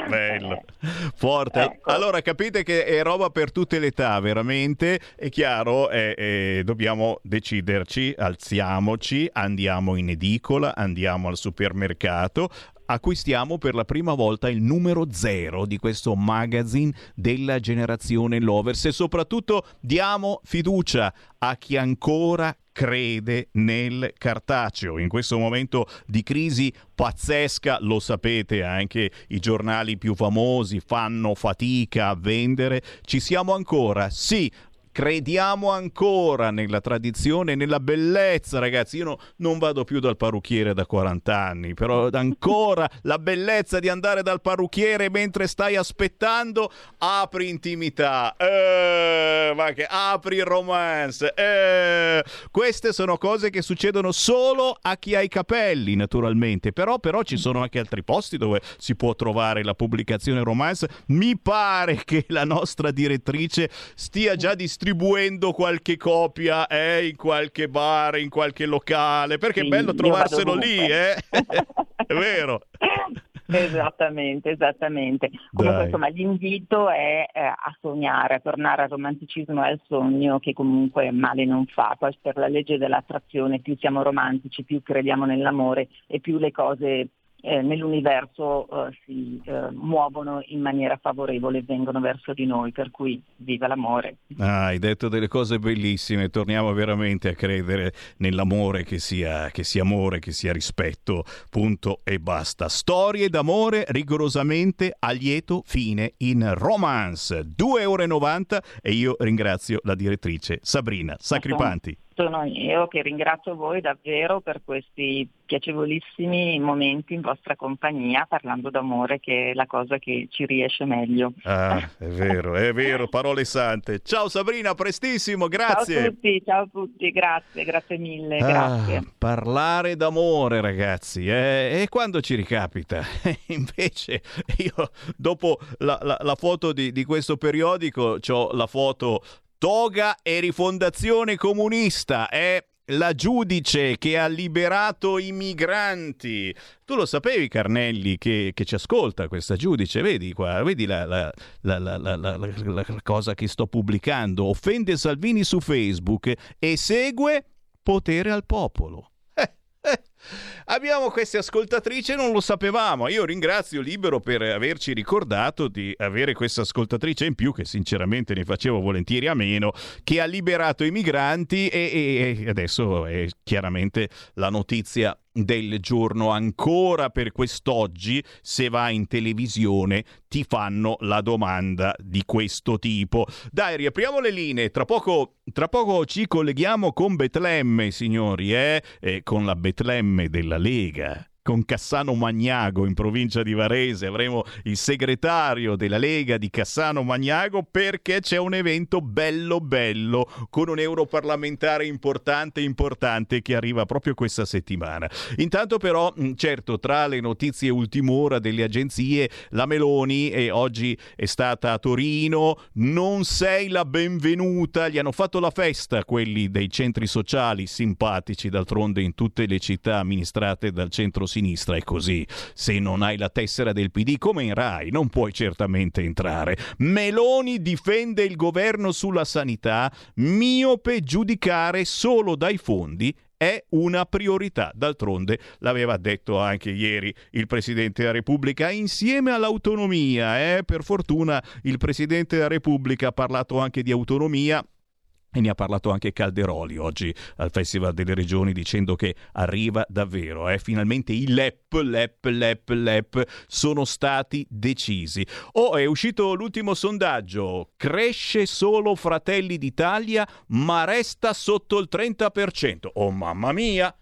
Bello, [LAUGHS] forte. Ecco. Allora capite che è roba per tutte le età, veramente. È chiaro, dobbiamo deciderci, alziamoci, andiamo in edicola, andiamo al supermercato. Acquistiamo per la prima volta il numero zero di questo magazine della generazione Lovers e soprattutto diamo fiducia a chi ancora crede nel cartaceo. In questo momento di crisi pazzesca, lo sapete, anche i giornali più famosi fanno fatica a vendere. Ci siamo ancora? Sì. Crediamo ancora nella tradizione, nella bellezza, ragazzi. Io no- non vado più dal parrucchiere da 40 anni, però [LAUGHS] ancora la bellezza di andare dal parrucchiere mentre stai aspettando, apri intimità, eh, ma che apri romance. eh. Queste sono cose che succedono solo a chi ha i capelli, naturalmente. Però, però ci sono anche altri posti dove si può trovare la pubblicazione romance. Mi pare che la nostra direttrice stia già distribuendo qualche copia eh, in qualche bar, in qualche locale, perché è Sì, bello io trovarselo lì, eh? [LAUGHS] è vero. Esattamente, esattamente. Comunque Dai. insomma l'invito è eh, a sognare, a tornare al romanticismo e al sogno che comunque male non fa. Poi per la legge dell'attrazione più siamo romantici, più crediamo nell'amore e più le cose eh, nell'universo eh, si eh, muovono in maniera favorevole e vengono verso di noi, per cui viva l'amore. Ah, hai detto delle cose bellissime, torniamo veramente a credere nell'amore che sia, che sia amore, che sia rispetto, punto e basta. Storie d'amore rigorosamente a lieto fine in romance, 2,90 euro e io ringrazio la direttrice Sabrina Sacripanti. Sono io che ringrazio voi davvero per questi piacevolissimi momenti in vostra compagnia parlando d'amore che è la cosa che ci riesce meglio. Ah, è vero, è vero, parole sante. Ciao Sabrina, prestissimo, grazie. Ciao a tutti, ciao a tutti, grazie, grazie mille, Ah, grazie. parlare d'amore, ragazzi, eh, e quando ci ricapita? [LAUGHS] Invece, io dopo la, la- la foto di, di questo periodico, ho la foto toga e rifondazione comunista. È la giudice che ha liberato i migranti. Tu lo sapevi, Carnelli, che, che ci ascolta questa giudice? Vedi qua, vedi la, la- la- la- cosa che sto pubblicando. Offende Salvini su Facebook e segue potere al popolo. Abbiamo queste ascoltatrici non lo sapevamo. Io ringrazio Libero per averci ricordato di avere questa ascoltatrice in più, che sinceramente ne facevo volentieri a meno, che ha liberato i migranti e, e- e adesso è chiaramente la notizia del giorno ancora per quest'oggi se vai in televisione ti fanno la domanda di questo tipo dai riapriamo le linee tra poco, tra poco ci colleghiamo con Betlemme signori eh? E con la Betlemme della Lega con Cassano Magnago in provincia di Varese avremo il segretario della Lega di Cassano Magnago perché c'è un evento bello bello con un europarlamentare importante importante che arriva proprio questa settimana. Intanto però, certo, tra le notizie ultimo ora delle agenzie, la Meloni e oggi è stata a Torino, non sei la benvenuta, gli hanno fatto la festa quelli dei centri sociali simpatici d'altronde in tutte le città amministrate dal centro-sinistra è così. Se non hai la tessera del PD come in Rai non puoi certamente entrare. Meloni difende il governo sulla sanità, miope giudicare solo dai fondi è una priorità. D'altronde l'aveva detto anche ieri il Presidente della Repubblica insieme all'autonomia. eh? Per fortuna il Presidente della Repubblica ha parlato anche di autonomia E ne ha parlato anche Calderoli oggi al Festival delle Regioni dicendo che arriva davvero, eh? finalmente i LEP, LEP, LEP, LEP sono stati decisi. Oh, è uscito l'ultimo sondaggio, cresce solo Fratelli d'Italia ma resta sotto il 30%. Oh mamma mia!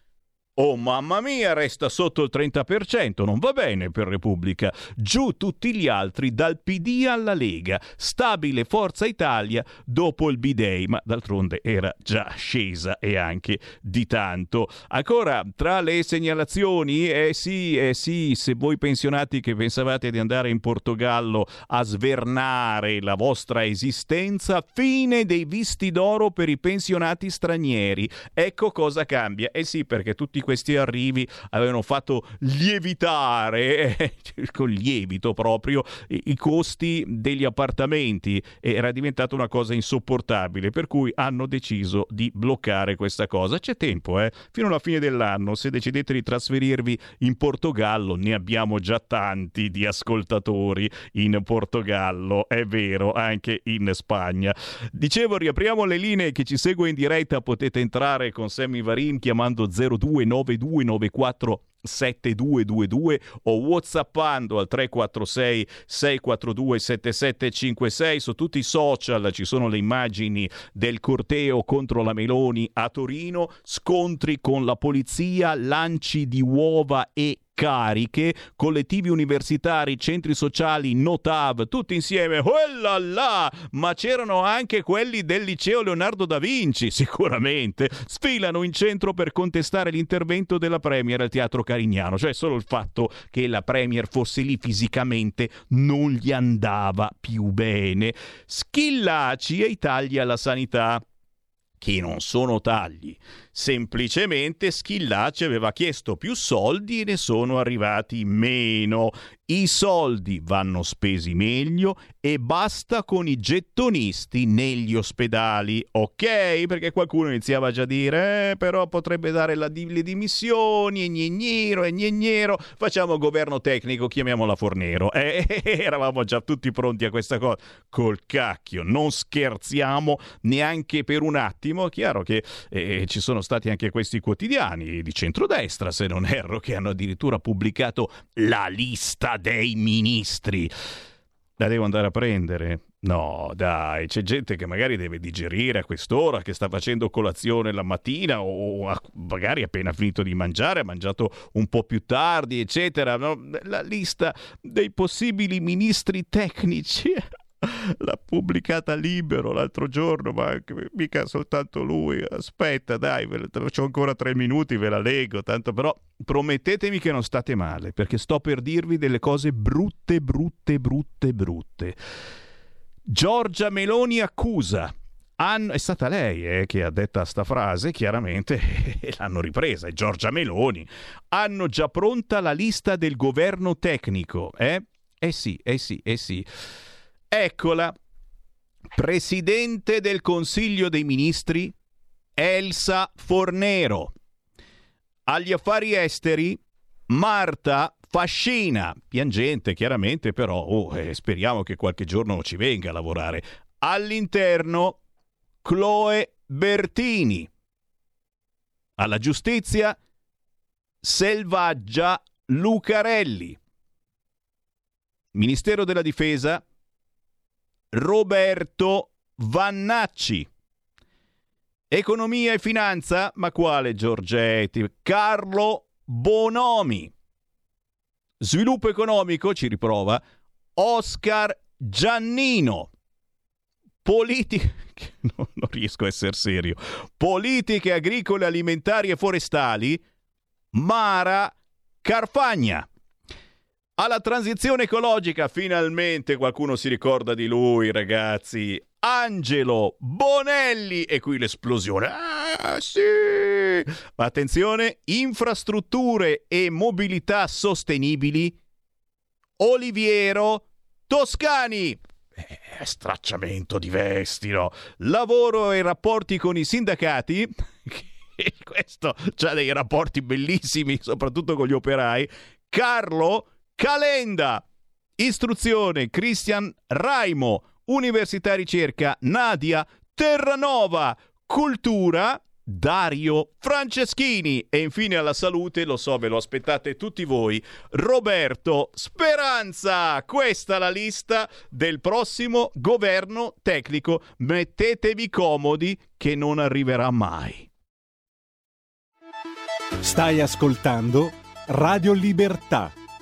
Oh mamma mia, resta sotto il 30%, non va bene per Repubblica. Giù tutti gli altri dal PD alla Lega. Stabile Forza Italia dopo il B-Day, ma d'altronde era già scesa e anche di tanto. Ancora, tra le segnalazioni, eh sì, eh sì, se voi pensionati che pensavate di andare in Portogallo a svernare la vostra esistenza, fine dei visti d'oro per i pensionati stranieri. Ecco cosa cambia. Eh sì, perché tutti questi arrivi avevano fatto lievitare, [LAUGHS] eh, con lievito proprio, i, i costi degli appartamenti. Era diventata una cosa insopportabile, per cui hanno deciso di bloccare questa cosa. C'è tempo, eh? Fino alla fine dell'anno, se decidete di trasferirvi in Portogallo, ne abbiamo già tanti di ascoltatori in Portogallo, è vero, anche in Spagna. Dicevo, riapriamo le linee, che ci segue in diretta, potete entrare con Sammy Varin chiamando 029 9294 7222 o whatsappando al 346 642 7756 su tutti i social ci sono le immagini del corteo contro la Meloni a Torino. Scontri con la polizia lanci di uova e cariche, collettivi universitari, centri sociali, Notav, tutti insieme, oh là là! Ma c'erano anche quelli del liceo Leonardo da Vinci, [LAUGHS] sicuramente, sfilano in centro per contestare l'intervento della Premier al Teatro Carignano, cioè solo il fatto che la Premier fosse lì fisicamente non gli andava più bene. Schillaci e tagli alla sanità che non sono tagli. Semplicemente Schillaci aveva chiesto più soldi e ne sono arrivati meno. I soldi vanno spesi meglio e basta con i gettonisti negli ospedali, ok? Perché qualcuno iniziava già a dire, eh, però potrebbe dare la, le dimissioni, e gnegnero, e gnegnero, facciamo governo tecnico, chiamiamola Fornero. [LAUGHS] Eh, eravamo già tutti pronti a questa cosa. Col cacchio, non scherziamo neanche per un attimo. Chiaro che eh, ci sono stati anche questi quotidiani di centrodestra, se non erro, che hanno addirittura pubblicato la lista dei ministri. La devo andare a prendere? No, dai, c'è gente che magari deve digerire a quest'ora, che sta facendo colazione la mattina o magari appena finito di mangiare, ha mangiato un po' più tardi, eccetera. No? La lista dei possibili ministri tecnici l'ha pubblicata libero l'altro giorno, ma mica soltanto lui. Aspetta, dai, ho ancora tre minuti, ve la leggo, tanto però promettetemi che non state male, perché sto per dirvi delle cose brutte, brutte, brutte, brutte. Giorgia Meloni accusa hanno, è stata lei eh, che ha detto questa frase, chiaramente, [LAUGHS] e l'hanno ripresa, è Giorgia Meloni. Hanno già pronta la lista del governo tecnico, eh? Eh sì, eh sì, eh sì. Eccola, Presidente del Consiglio dei Ministri, Elsa Fornero. Agli affari esteri, Marta Fascina. Piangente, chiaramente, però oh, eh, speriamo che qualche giorno ci venga a lavorare. All'interno, Chloe Bertini. Alla giustizia, Selvaggia Lucarelli. Ministero della Difesa, Roberto Vannacci. Economia e finanza, ma quale Giorgetti? Carlo Bonomi. Sviluppo economico, ci riprova, Oscar Giannino. Politica, [LAUGHS] no, non riesco a essere serio. Politiche agricole, alimentari e forestali, Mara Carfagna. Alla transizione ecologica finalmente qualcuno si ricorda di lui, ragazzi. Angelo Bonelli e qui l'esplosione. Ah, sì! Ma attenzione, infrastrutture e mobilità sostenibili. Oliviero Toscani. Eh, stracciamento di vesti, no? Lavoro e rapporti con i sindacati. [LAUGHS] Questo ha dei rapporti bellissimi, soprattutto con gli operai. Carlo Calenda. Istruzione Cristian Raimo. Università Ricerca Nadia Terranova Cultura Dario Franceschini e infine alla salute, lo so, ve lo aspettate tutti voi, Roberto Speranza. Questa è la lista del prossimo governo tecnico. Mettetevi comodi che non arriverà mai. Stai ascoltando Radio Libertà,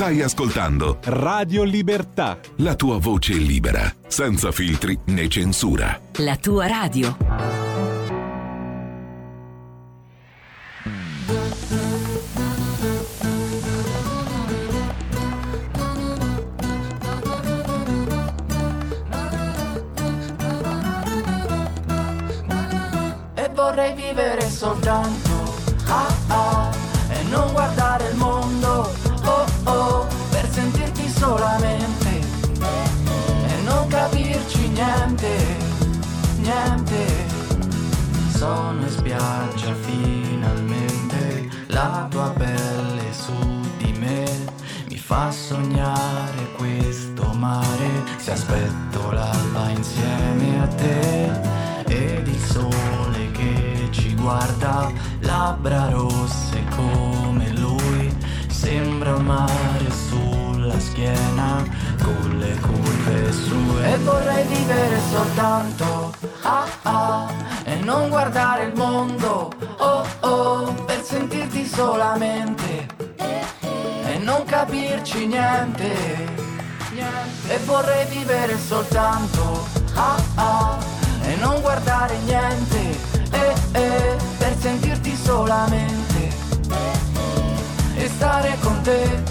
Stai ascoltando Radio Libertà. La tua voce libera, senza filtri né censura. La tua radio. E vorrei vivere soltanto ah ah e non guardare il mondo oh per sentirti solamente e non capirci niente niente. Sono in spiaggia finalmente la tua pelle su di me mi fa sognare questo mare. Se aspetto l'alba insieme a te ed il sole che ci guarda labbra rosse come sembra un mare sulla schiena con le curve sue. E vorrei vivere soltanto ah ah e non guardare il mondo oh oh per sentirti solamente. E non capirci niente. E vorrei vivere soltanto ah ah e non guardare niente. Eh eh per sentirti solamente stare con te.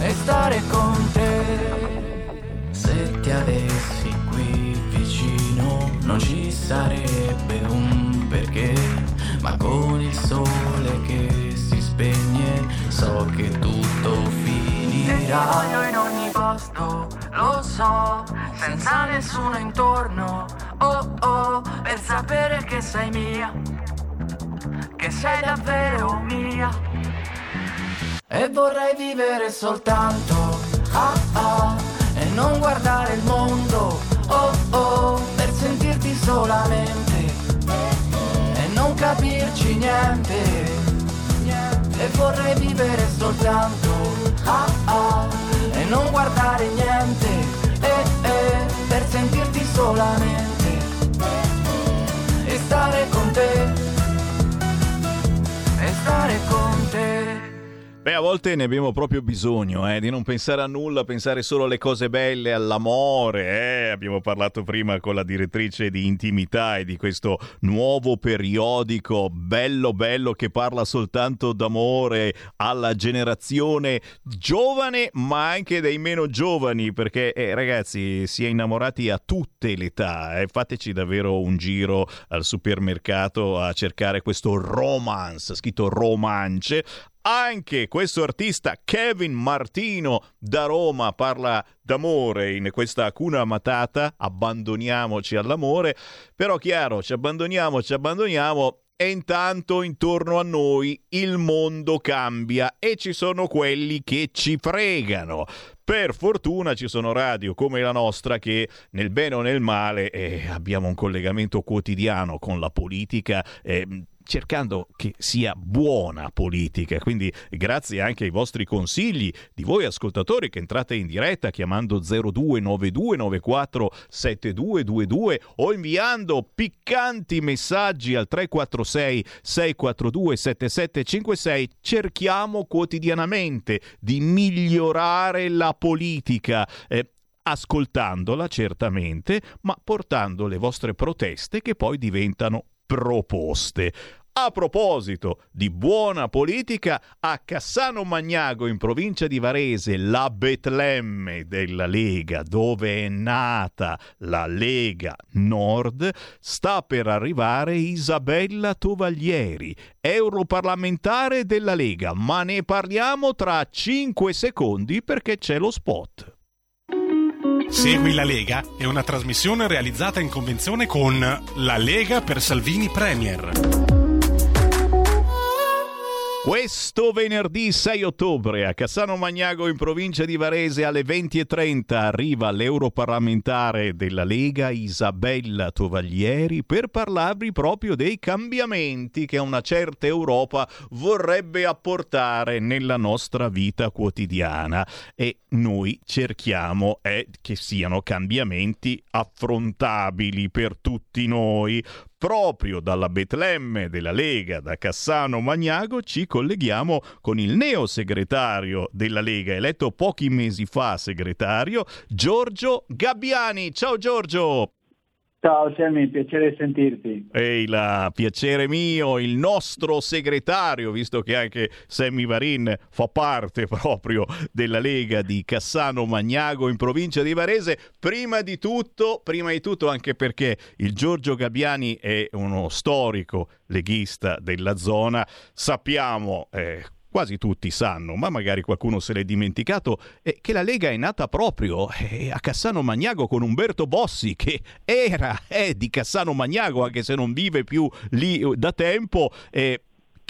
E stare con te. Se ti avessi qui vicino non ci sarebbe un perché. Ma con il sole che si spegne so che tutto finirà. Ti voglio in ogni posto lo so senza nessuno intorno. Oh oh per sapere che sei mia che sei davvero mia. E vorrei vivere soltanto ah ah e non guardare il mondo oh oh per sentirti solamente e non capirci niente. E vorrei vivere soltanto ah ah e non guardare niente eh eh per sentirti solamente e stare con te stare con te Beh, a volte ne abbiamo proprio bisogno, eh, di non pensare a nulla, pensare solo alle cose belle, all'amore. Eh. Abbiamo parlato prima con la direttrice di Intimità e di questo nuovo periodico bello bello che parla soltanto d'amore alla generazione giovane, ma anche dei meno giovani, perché eh, ragazzi, si è innamorati a tutte le età. Eh. Fateci davvero un giro al supermercato a cercare questo romance, scritto romance, anche questo artista Kevin Martino da Roma parla d'amore in questa cuna matata, abbandoniamoci all'amore, però chiaro, ci abbandoniamo, ci abbandoniamo e intanto intorno a noi il mondo cambia e ci sono quelli che ci fregano. Per fortuna ci sono radio come la nostra che nel bene o nel male eh, abbiamo un collegamento quotidiano con la politica. Eh, cercando che sia buona politica. Quindi grazie anche ai vostri consigli di voi ascoltatori che entrate in diretta chiamando 0292947222 o inviando piccanti messaggi al 346 642 7756 cerchiamo quotidianamente di migliorare la politica. Eh, ascoltandola certamente, ma portando le vostre proteste che poi diventano proposte. A proposito di buona politica, a Cassano Magnago in provincia di Varese, la Betlemme della Lega, dove è nata la Lega Nord, sta per arrivare Isabella Tovaglieri, europarlamentare della Lega, ma ne parliamo tra 5 secondi perché c'è lo spot. Segui la Lega è una trasmissione realizzata in convenzione con La Lega per Salvini Premier. Questo venerdì 6 ottobre a Cassano Magnago in provincia di Varese alle 20.30 arriva l'europarlamentare della Lega Isabella Tovaglieri per parlarvi proprio dei cambiamenti che una certa Europa vorrebbe apportare nella nostra vita quotidiana. E noi cerchiamo eh, che siano cambiamenti affrontabili per tutti noi proprio dalla Betlemme della Lega, da Cassano Magnago, ci colleghiamo con il neo segretario della Lega, eletto pochi mesi fa segretario, Giorgio Gabbiani. Ciao Giorgio! Ciao Sammy, piacere sentirti. Ehi là, piacere mio, il nostro segretario, visto che anche Sammy Varin fa parte proprio della Lega di Cassano Magnago in provincia di Varese. Prima di tutto, prima di tutto anche perché il Giorgio Gabbiani è uno storico leghista della zona, sappiamo eh, quasi tutti sanno, ma magari qualcuno se l'è dimenticato, eh, che la Lega è nata proprio eh, a Cassano Magnago con Umberto Bossi, che era eh, di Cassano Magnago, anche se non vive più lì eh, da tempo. Eh,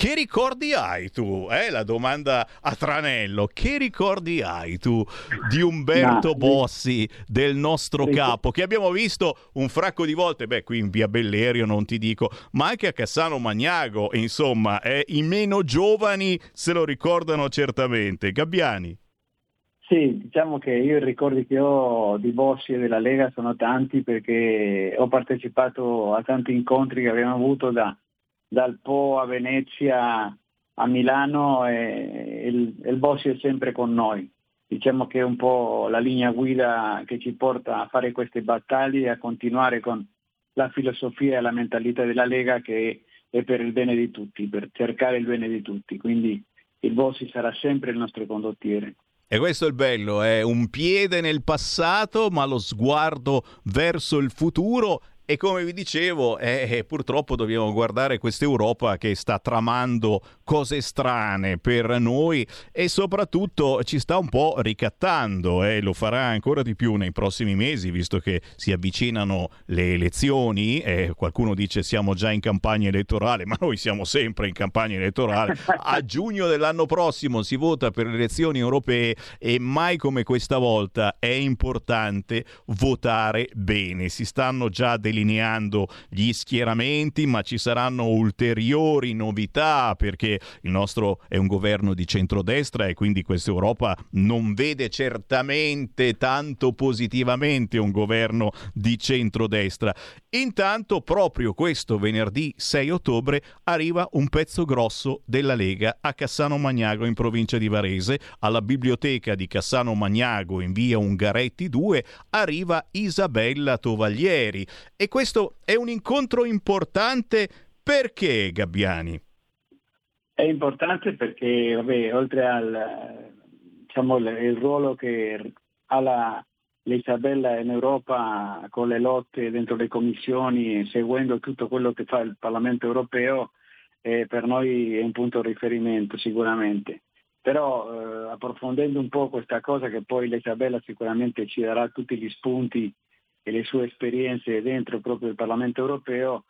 che ricordi hai tu? Eh, la domanda a tranello. Che ricordi hai tu di Umberto no, Bossi, del nostro capo, che abbiamo visto un fracco di volte, beh, qui in via Bellerio non ti dico, ma anche a Cassano Magnago, insomma, eh, i meno giovani se lo ricordano certamente. Gabbiani. Sì, diciamo che io i ricordi che ho di Bossi e della Lega sono tanti perché ho partecipato a tanti incontri che abbiamo avuto da dal Po a Venezia a Milano e il, il Bossi è sempre con noi. Diciamo che è un po' la linea guida che ci porta a fare queste battaglie e a continuare con la filosofia e la mentalità della Lega che è per il bene di tutti, per cercare il bene di tutti. Quindi il Bossi sarà sempre il nostro condottiere. E questo è il bello, è un piede nel passato ma lo sguardo verso il futuro e come vi dicevo, eh, eh, purtroppo dobbiamo guardare questa Europa che sta tramando cose strane per noi e soprattutto ci sta un po' ricattando e eh, lo farà ancora di più nei prossimi mesi, visto che si avvicinano le elezioni. Eh, qualcuno dice siamo già in campagna elettorale, [LAUGHS] ma noi siamo sempre in campagna elettorale. A giugno dell'anno prossimo si vota per le elezioni europee e mai come questa volta è importante votare bene. Si stanno già delineando delineando gli schieramenti, ma ci saranno ulteriori novità perché il nostro è un governo di centrodestra e quindi questa Europa non vede certamente tanto positivamente un governo di centrodestra. Intanto, proprio questo venerdì 6 ottobre arriva un pezzo grosso della Lega a Cassano Magnago in provincia di Varese, alla biblioteca di Cassano Magnago in via Ungaretti 2, arriva Isabella Tovaglieri e questo è un incontro importante perché, Gabbiani? È importante perché, vabbè, oltre al diciamo, il ruolo che ha la, l'Isabella in Europa con le lotte dentro le commissioni, seguendo tutto quello che fa il Parlamento europeo, eh, per noi è un punto di riferimento sicuramente. Però eh, approfondendo un po' questa cosa che poi l'Isabella sicuramente ci darà tutti gli spunti e le sue esperienze dentro proprio il Parlamento europeo,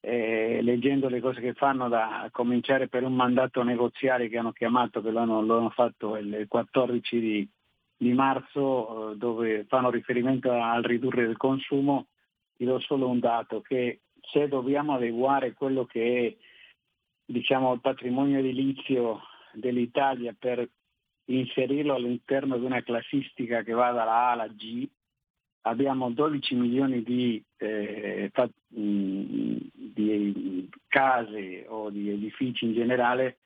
eh, leggendo le cose che fanno da cominciare per un mandato negoziale che hanno chiamato, che l'hanno, l'hanno fatto il 14 di, di marzo, eh, dove fanno riferimento al ridurre il consumo, ti do solo un dato, che se dobbiamo adeguare quello che è diciamo, il patrimonio edilizio dell'Italia per inserirlo all'interno di una classistica che va dalla A alla G, abbiamo 12 milioni di, eh, mm, di, case o di edifici in generale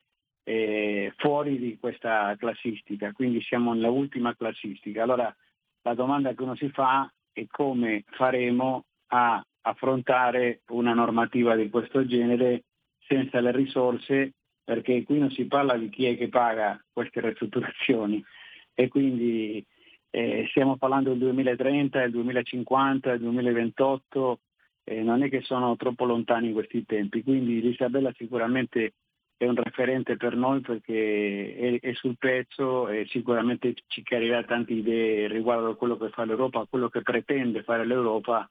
eh, fuori di questa classistica, quindi siamo nella ultima classistica. Allora la domanda che uno si fa è come faremo a affrontare una normativa di questo genere senza le risorse, perché qui non si parla di chi è che paga queste ristrutturazioni e quindi eh, stiamo parlando del 2030, del 2050, del 2028, eh, non è che sono troppo lontani questi tempi, quindi l'Isabella sicuramente è un referente per noi perché è, è, sul pezzo e sicuramente ci chiarirà tante idee riguardo a quello che fa l'Europa, a quello che pretende fare l'Europa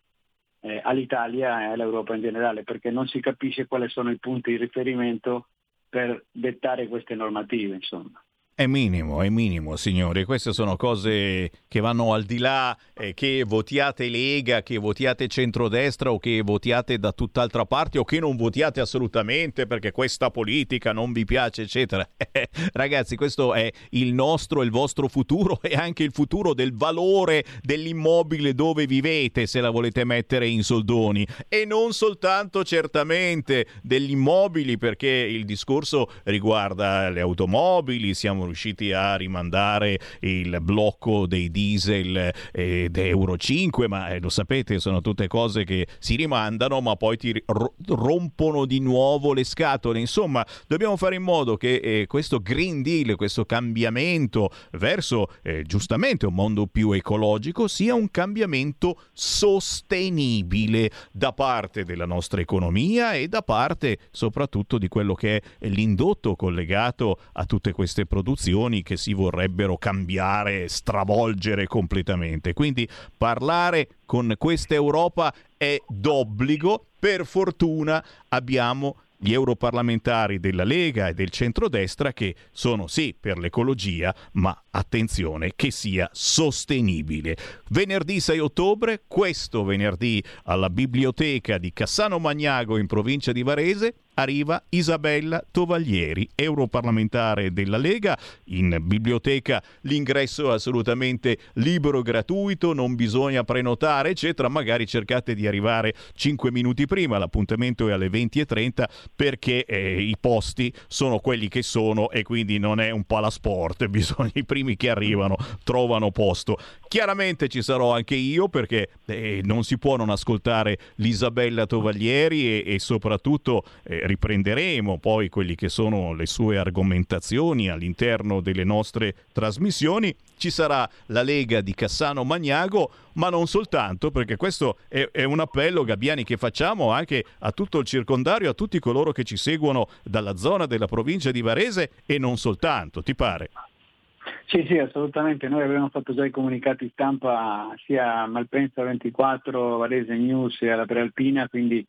eh, all'Italia e all'Europa in generale, perché non si capisce quali sono i punti di riferimento per dettare queste normative. Insomma. È minimo, è minimo, signori. Queste sono cose che vanno al di là eh, che votiate Lega, che votiate centrodestra o che votiate da tutt'altra parte o che non votiate assolutamente perché questa politica non vi piace, eccetera. [LAUGHS] ragazzi, questo è il nostro, il vostro futuro e anche il futuro del valore dell'immobile dove vivete, se la volete mettere in soldoni. E non soltanto certamente degli immobili, perché il discorso riguarda le automobili, siamo riusciti a rimandare il blocco dei diesel eh, Euro 5, ma eh, lo sapete, sono tutte cose che si rimandano, ma poi ti rompono di nuovo le scatole. Insomma, dobbiamo fare in modo che eh, questo Green Deal, questo cambiamento verso eh, giustamente un mondo più ecologico, sia un cambiamento sostenibile da parte della nostra economia e da parte soprattutto di quello che è l'indotto collegato a tutte queste produzioni istituzioni che si vorrebbero cambiare, stravolgere completamente. Quindi parlare con questa Europa è d'obbligo. Per fortuna abbiamo gli europarlamentari della Lega e del centrodestra che sono sì per l'ecologia, ma attenzione che sia sostenibile. Venerdì 6 ottobre, questo venerdì alla biblioteca di Cassano Magnago in provincia di Varese, arriva Isabella Tovaglieri, europarlamentare della Lega. In biblioteca l'ingresso è assolutamente libero, gratuito, non bisogna prenotare, eccetera. Magari cercate di arrivare 5 minuti prima, l'appuntamento è alle 20.30 perché eh, i posti sono quelli che sono e quindi non è un palasport, [LAUGHS] bisogna i primi che arrivano trovano posto. Chiaramente ci sarò anche io perché eh, non si può non ascoltare l'Isabella Tovaglieri e, e soprattutto eh, riprenderemo poi quelli che sono le sue argomentazioni all'interno delle nostre trasmissioni. Ci sarà la Lega di Cassano Magnago, ma non soltanto, perché questo è, è un appello, Gabbiani, che facciamo anche a tutto il circondario, a tutti coloro che ci seguono dalla zona della provincia di Varese e non soltanto, ti pare? Sì, sì, assolutamente. Noi abbiamo fatto già i comunicati stampa sia a Malpensa 24, Varese News e alla Prealpina, quindi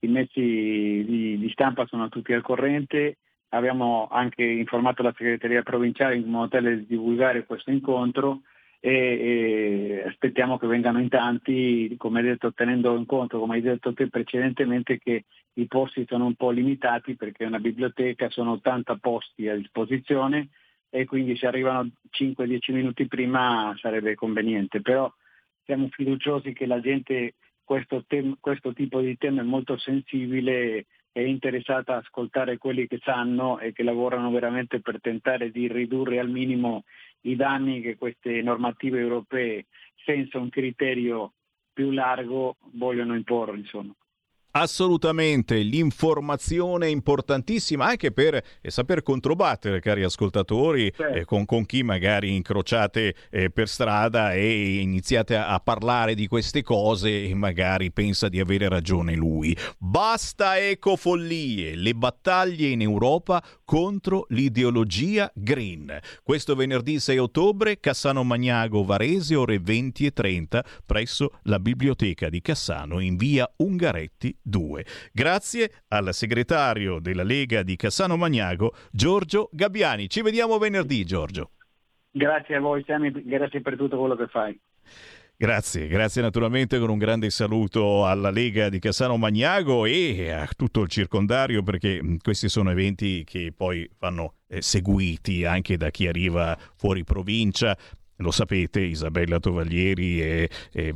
i mezzi di, di, stampa sono tutti al corrente, abbiamo anche informato la segreteria provinciale in modo tale da divulgare questo incontro e, e, aspettiamo che vengano in tanti, come hai detto, tenendo in conto, come hai detto te precedentemente, che i posti sono un po' limitati perché è una biblioteca, sono 80 posti a disposizione e quindi se arrivano 5-10 minuti prima sarebbe conveniente, però siamo fiduciosi che la gente questo, tem- questo tipo di tema è molto sensibile è interessata a ascoltare quelli che sanno e che lavorano veramente per tentare di ridurre al minimo i danni che queste normative europee senza un criterio più largo vogliono imporre. Insomma. Assolutamente, l'informazione è importantissima anche per eh, saper controbattere, cari ascoltatori, certo. eh, con, con, chi magari incrociate eh, per strada e iniziate a, a, parlare di queste cose e magari pensa di avere ragione lui. Basta ecofollie, le battaglie in Europa contro l'ideologia green. Questo venerdì 6 ottobre, Cassano Magnago Varese, ore 20 e 30, presso la biblioteca di Cassano in via Ungaretti 2. Grazie al segretario della Lega di Cassano Magnago, Giorgio Gabbiani. Ci vediamo venerdì, Giorgio. Grazie a voi, Sammy, grazie per tutto quello che fai. Grazie, grazie naturalmente con un grande saluto alla Lega di Cassano Magnago e a tutto il circondario perché questi sono eventi che poi vanno eh, seguiti anche da chi arriva fuori provincia. Lo sapete, Isabella Tovaglieri è, è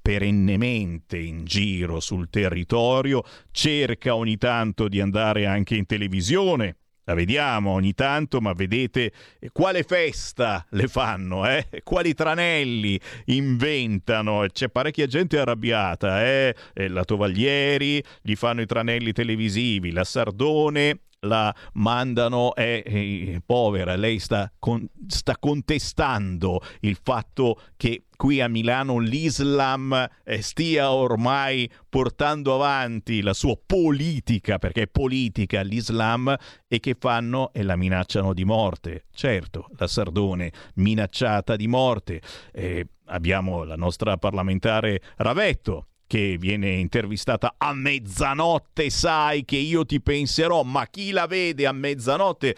perennemente in giro sul territorio, cerca ogni tanto di andare anche in televisione la vediamo ogni tanto, ma vedete quale festa le fanno, eh? [LAUGHS] quali tranelli inventano. C'è parecchia gente arrabbiata, eh? la Tovaglieri, gli fanno i tranelli televisivi, la Sardone la mandano è, è povera, lei sta, con, sta, contestando il fatto che qui a Milano l'Islam eh, stia ormai portando avanti la sua politica, perché è politica l'Islam, e che fanno e la minacciano di morte. Certo, la Sardone minacciata di morte. Eh, abbiamo la nostra parlamentare Ravetto che viene intervistata a mezzanotte, sai che io ti penserò, ma chi la vede a mezzanotte?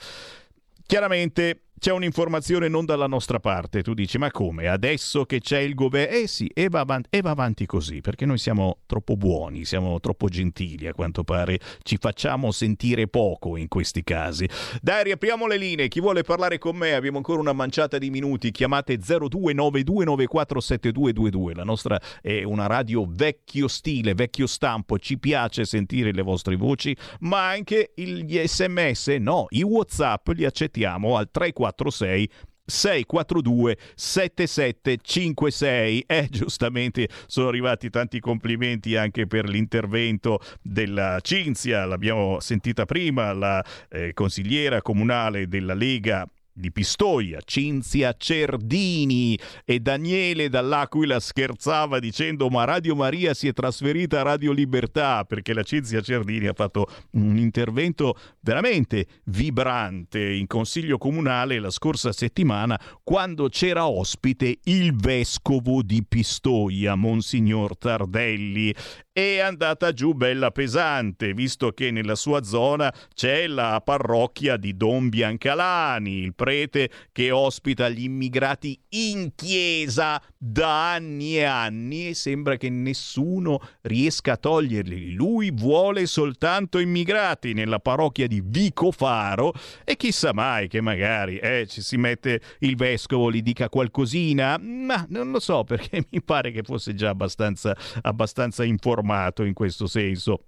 Chiaramente c'è un'informazione non dalla nostra parte. Tu dici, ma come? Adesso che c'è il governo... Eh sì, e va, avanti, e va avanti così, perché noi siamo troppo buoni, siamo troppo gentili, a quanto pare ci facciamo sentire poco in questi casi. Dai, riapriamo le linee. Chi vuole parlare con me? Abbiamo ancora una manciata di minuti. Chiamate 0292947222. La nostra è una radio vecchio stile, vecchio stampo. Ci piace sentire le vostre voci, ma anche gli sms, no, i WhatsApp li accettiamo al 34 346 642 7756 eh giustamente sono arrivati tanti complimenti anche per l'intervento della Cinzia. L'abbiamo sentita prima la eh, consigliera comunale della Lega di Pistoia, Cinzia Cerdini e Daniele dall'Aquila scherzava dicendo ma Radio Maria si è trasferita a Radio Libertà perché la Cinzia Cerdini ha fatto un intervento veramente vibrante in consiglio comunale la scorsa settimana quando c'era ospite il vescovo di Pistoia, Monsignor Tardelli. È andata giù bella pesante, visto che nella sua zona c'è la parrocchia di Don Biancalani, il prete che ospita gli immigrati in chiesa da anni e anni e sembra che nessuno riesca a toglierli. Lui vuole soltanto immigrati nella parrocchia di Vico Faro e chissà mai che magari eh, ci si mette il vescovo, gli dica qualcosina, ma non lo so perché [LAUGHS] mi pare che fosse già abbastanza, abbastanza informato informato in questo senso.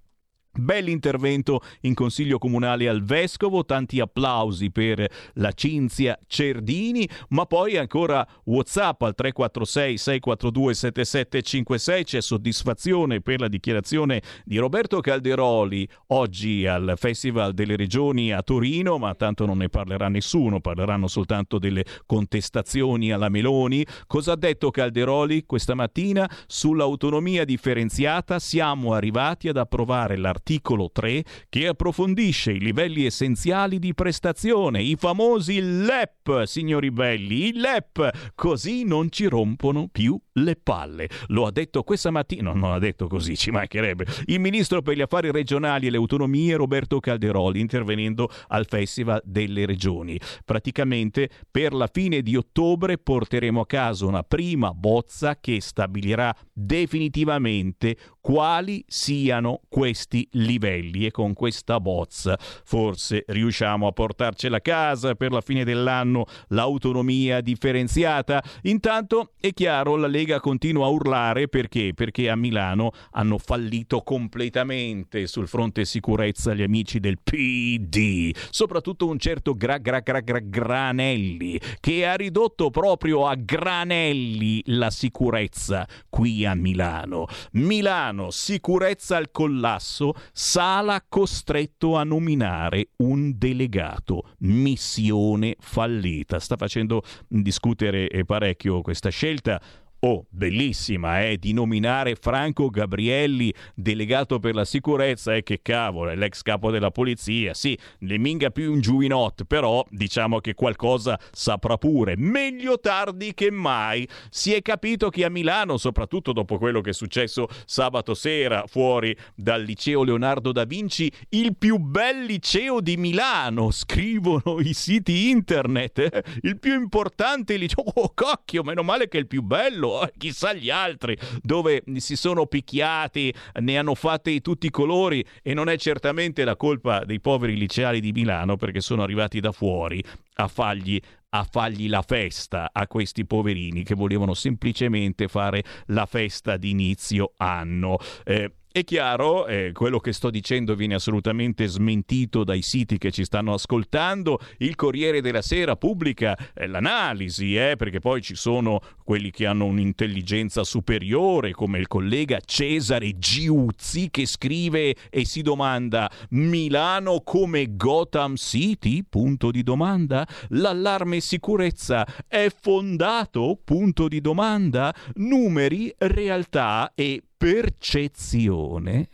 Bell'intervento in consiglio comunale al vescovo, tanti applausi per la Cinzia Cerdini, ma poi ancora WhatsApp al 346 642 7756, c'è soddisfazione per la dichiarazione di Roberto Calderoli oggi al Festival delle Regioni a Torino, ma tanto non ne parlerà nessuno, parleranno soltanto delle contestazioni alla Meloni. Cosa ha detto Calderoli questa mattina sull'autonomia differenziata? Siamo arrivati ad approvare l'articolo articolo 3 che approfondisce i livelli essenziali di prestazione, i famosi LEP, signori belli, i LEP, così non ci rompono più le palle. Lo ha detto questa mattina, no, non ha detto così, ci mancherebbe, il ministro per gli affari regionali e le autonomie Roberto Calderoli intervenendo al Festival delle Regioni. Praticamente per la fine di ottobre porteremo a casa una prima bozza che stabilirà definitivamente quali siano questi livelli e con questa bozza forse riusciamo a portarcela a casa per la fine dell'anno l'autonomia differenziata. Intanto è chiaro la Lega continua a urlare perché? Perché a Milano hanno fallito completamente sul fronte sicurezza gli amici del PD, soprattutto un certo gra, gra, gra, gra Granelli che ha ridotto proprio a granelli la sicurezza qui a Milano. Milano Milano, sicurezza al collasso, Sala costretto a nominare un delegato, missione fallita. Sta facendo discutere parecchio questa scelta oh, bellissima, eh, di nominare Franco Gabrielli delegato per la sicurezza, eh, che cavolo, è l'ex capo della polizia, sì, ne minga più un giuinot, però diciamo che qualcosa saprà pure, meglio tardi che mai. Si è capito che a Milano, soprattutto dopo quello che è successo sabato sera fuori dal liceo Leonardo da Vinci, il più bel liceo di Milano, scrivono i siti internet, eh? il più importante liceo, oh cocchio, meno male che è il più bello, [LAUGHS] chissà gli altri dove si sono picchiati, ne hanno fatte di tutti i colori e non è certamente la colpa dei poveri liceali di Milano perché sono arrivati da fuori a fargli a fargli la festa a questi poverini che volevano semplicemente fare la festa di inizio anno. Eh, È chiaro, eh, quello che sto dicendo viene assolutamente smentito dai siti che ci stanno ascoltando. Il Corriere della Sera pubblica eh, l'analisi, eh, perché poi ci sono quelli che hanno un'intelligenza superiore, come il collega Cesare Giuzzi, che scrive e si domanda: Milano come Gotham City? Punto di domanda. L'allarme sicurezza è fondato? Punto di domanda. Numeri, realtà e percezione.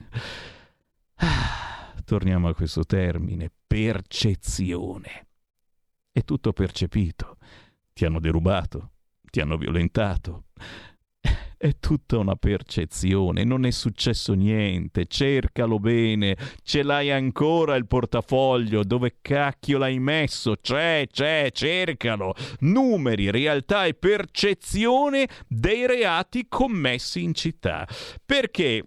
Ah, torniamo a questo termine, percezione. È tutto percepito. Ti hanno derubato, ti hanno violentato. È tutta una percezione, non è successo niente, cercalo bene, ce l'hai ancora il portafoglio, dove cacchio l'hai messo? C'è, c'è, cercalo. Numeri, realtà e percezione dei reati commessi in città. Perché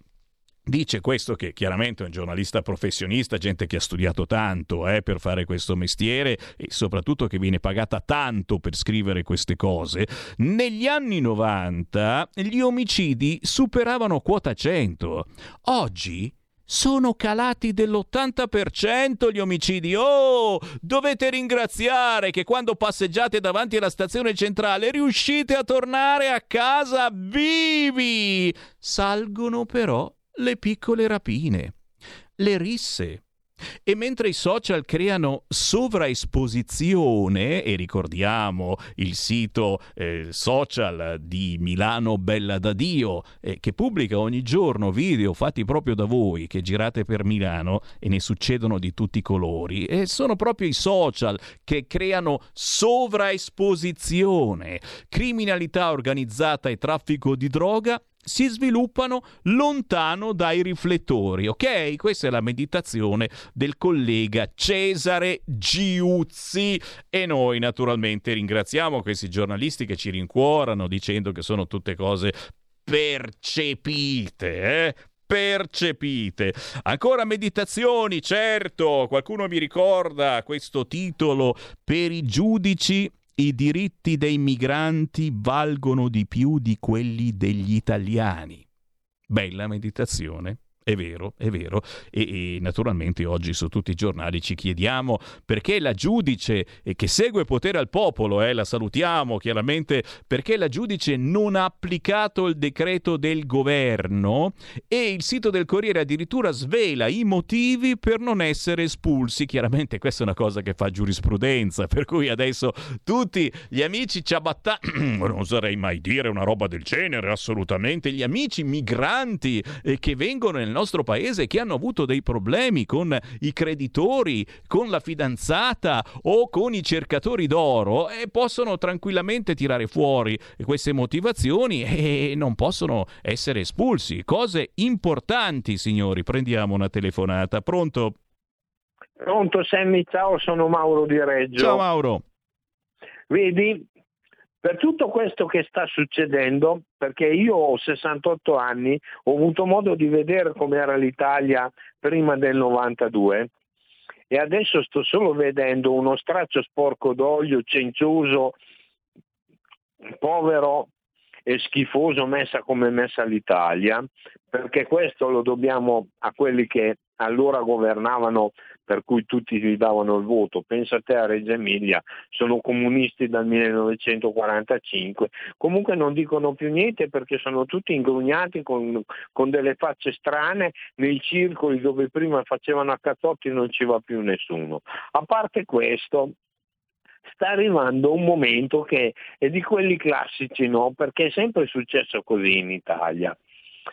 Dice questo che chiaramente è un giornalista professionista, gente che ha studiato tanto eh, per fare questo mestiere e soprattutto che viene pagata tanto per scrivere queste cose. Negli anni 90 gli omicidi superavano quota 100. Oggi sono calati dell'80% gli omicidi. Oh, dovete ringraziare che quando passeggiate davanti alla stazione centrale riuscite a tornare a casa vivi. Salgono però le piccole rapine, le risse. E mentre i social creano sovraesposizione, e ricordiamo il sito eh, social di Milano Bella da Dio, eh, che pubblica ogni giorno video fatti proprio da voi che girate per Milano e ne succedono di tutti i colori, e sono proprio i social che creano sovraesposizione, criminalità organizzata e traffico di droga si sviluppano lontano dai riflettori, ok? Questa è la meditazione del collega Cesare Giuzzi e noi naturalmente ringraziamo questi giornalisti che ci rincuorano dicendo che sono tutte cose percepite, eh? percepite. Ancora meditazioni, certo, qualcuno mi ricorda questo titolo per i giudici i diritti dei migranti valgono di più di quelli degli italiani. Bella meditazione. È vero, è vero. E, e, naturalmente oggi su tutti i giornali ci chiediamo perché la giudice che segue potere al popolo, eh, la salutiamo chiaramente, perché la giudice non ha applicato il decreto del governo e il sito del Corriere addirittura svela i motivi per non essere espulsi. Chiaramente questa è una cosa che fa giurisprudenza, per cui adesso tutti gli amici ciabattà, [CLEARS THROAT] non oserei mai dire una roba del genere, assolutamente, gli amici migranti eh, che vengono nel nostro paese che hanno avuto dei problemi con i creditori, con la fidanzata o con i cercatori d'oro e possono tranquillamente tirare fuori queste motivazioni e non possono essere espulsi. Cose importanti, signori. Prendiamo una telefonata. Pronto? Pronto Sammy, ciao, sono Mauro di Reggio. Ciao Mauro. Vedi, per tutto questo che sta succedendo, perché io ho 68 anni, ho avuto modo di vedere com'era l'Italia prima del 92 e adesso sto solo vedendo uno straccio sporco d'olio, cencioso, povero e schifoso messa come messa l'Italia, perché questo lo dobbiamo a quelli che allora governavano per cui tutti gli davano il voto. Pensa a te a Reggio Emilia, sono comunisti dal 1945, comunque non dicono più niente perché sono tutti ingrugnati con, con delle facce strane nei circoli dove prima facevano a cazzotti non ci va più nessuno. A parte questo, sta arrivando un momento che è di quelli classici, no? Perché è sempre successo così in Italia.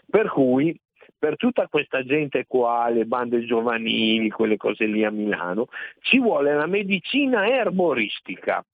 Per cui per tutta questa gente qua, le bande giovanili, quelle cose lì a Milano, ci vuole la medicina erboristica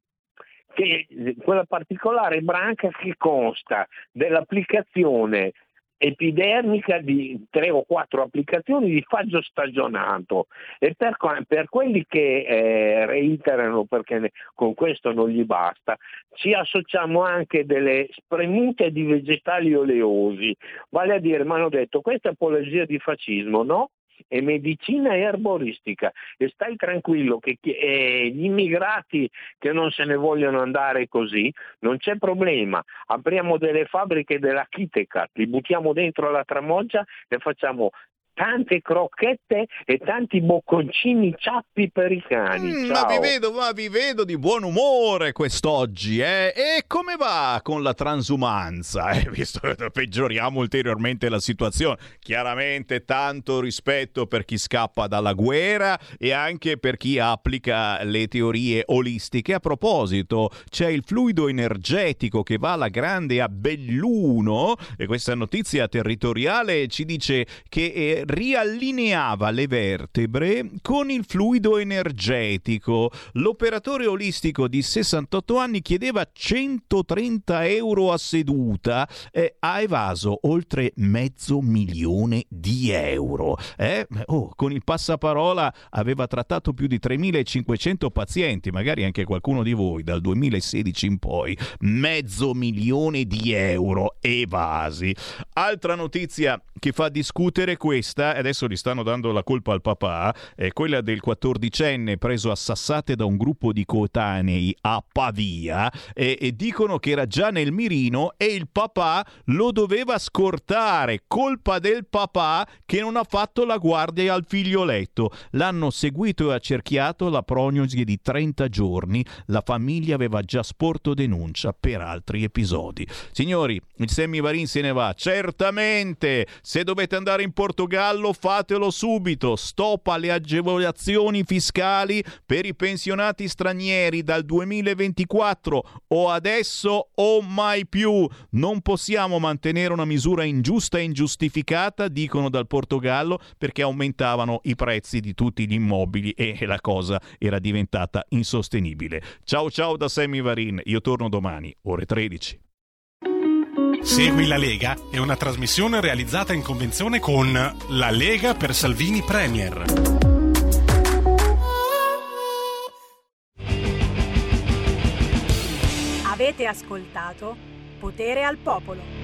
che quella particolare branca che consta dell'applicazione epidermica di tre o quattro applicazioni di faggio stagionato e per, per quelli che eh, reiterano perché ne, con questo non gli basta ci associamo anche delle spremute di vegetali oleosi vale a dire mi hanno detto questa è apologia di fascismo no? È medicina e erboristica. E stai tranquillo che eh, gli immigrati che non se ne vogliono andare così, non c'è problema, apriamo delle fabbriche della Kitekat, li buttiamo dentro la tramoggia e facciamo tante crocchette e tanti bocconcini ciappi per i cani. Mm, ma vi vedo, ma vi vedo di buon umore quest'oggi, eh? E come va con la transumanza? [LAUGHS] Eh, visto che peggioriamo ulteriormente la situazione. Chiaramente tanto rispetto per chi scappa dalla guerra e anche per chi applica le teorie olistiche. A proposito, c'è il fluido energetico che va alla grande a Belluno e questa notizia territoriale ci dice che eh, riallineava le vertebre con il fluido energetico. L'operatore olistico di 68 anni chiedeva 130 euro a seduta e ha evaso oltre mezzo milione di euro. Eh? Oh, con il passaparola aveva trattato più di 3.500 pazienti, magari anche qualcuno di voi dal 2016 in poi. Mezzo milione di euro evasi. Altra notizia che fa discutere questa questa, adesso gli stanno dando la colpa al papà, è quella del quattordicenne preso a sassate da un gruppo di coetanei a Pavia e, e dicono che era già nel mirino e il papà lo doveva scortare, colpa del papà che non ha fatto la guardia al figlioletto. L'hanno seguito e accerchiato la prognosi di 30 giorni, la famiglia aveva già sporto denuncia per altri episodi. Signori, il Semivarin se ne va, certamente, se dovete andare in Portogallo Gallo fatelo subito. Stop alle agevolazioni fiscali per i pensionati stranieri dal 2024 o adesso o mai più. Non possiamo mantenere una misura ingiusta e ingiustificata, dicono dal Portogallo, perché aumentavano i prezzi di tutti gli immobili e la cosa era diventata insostenibile. Ciao ciao da Sammy Varin, io torno domani, ore 13. Segui la Lega è una trasmissione realizzata in convenzione con La Lega per Salvini Premier. Avete ascoltato Potere al Popolo.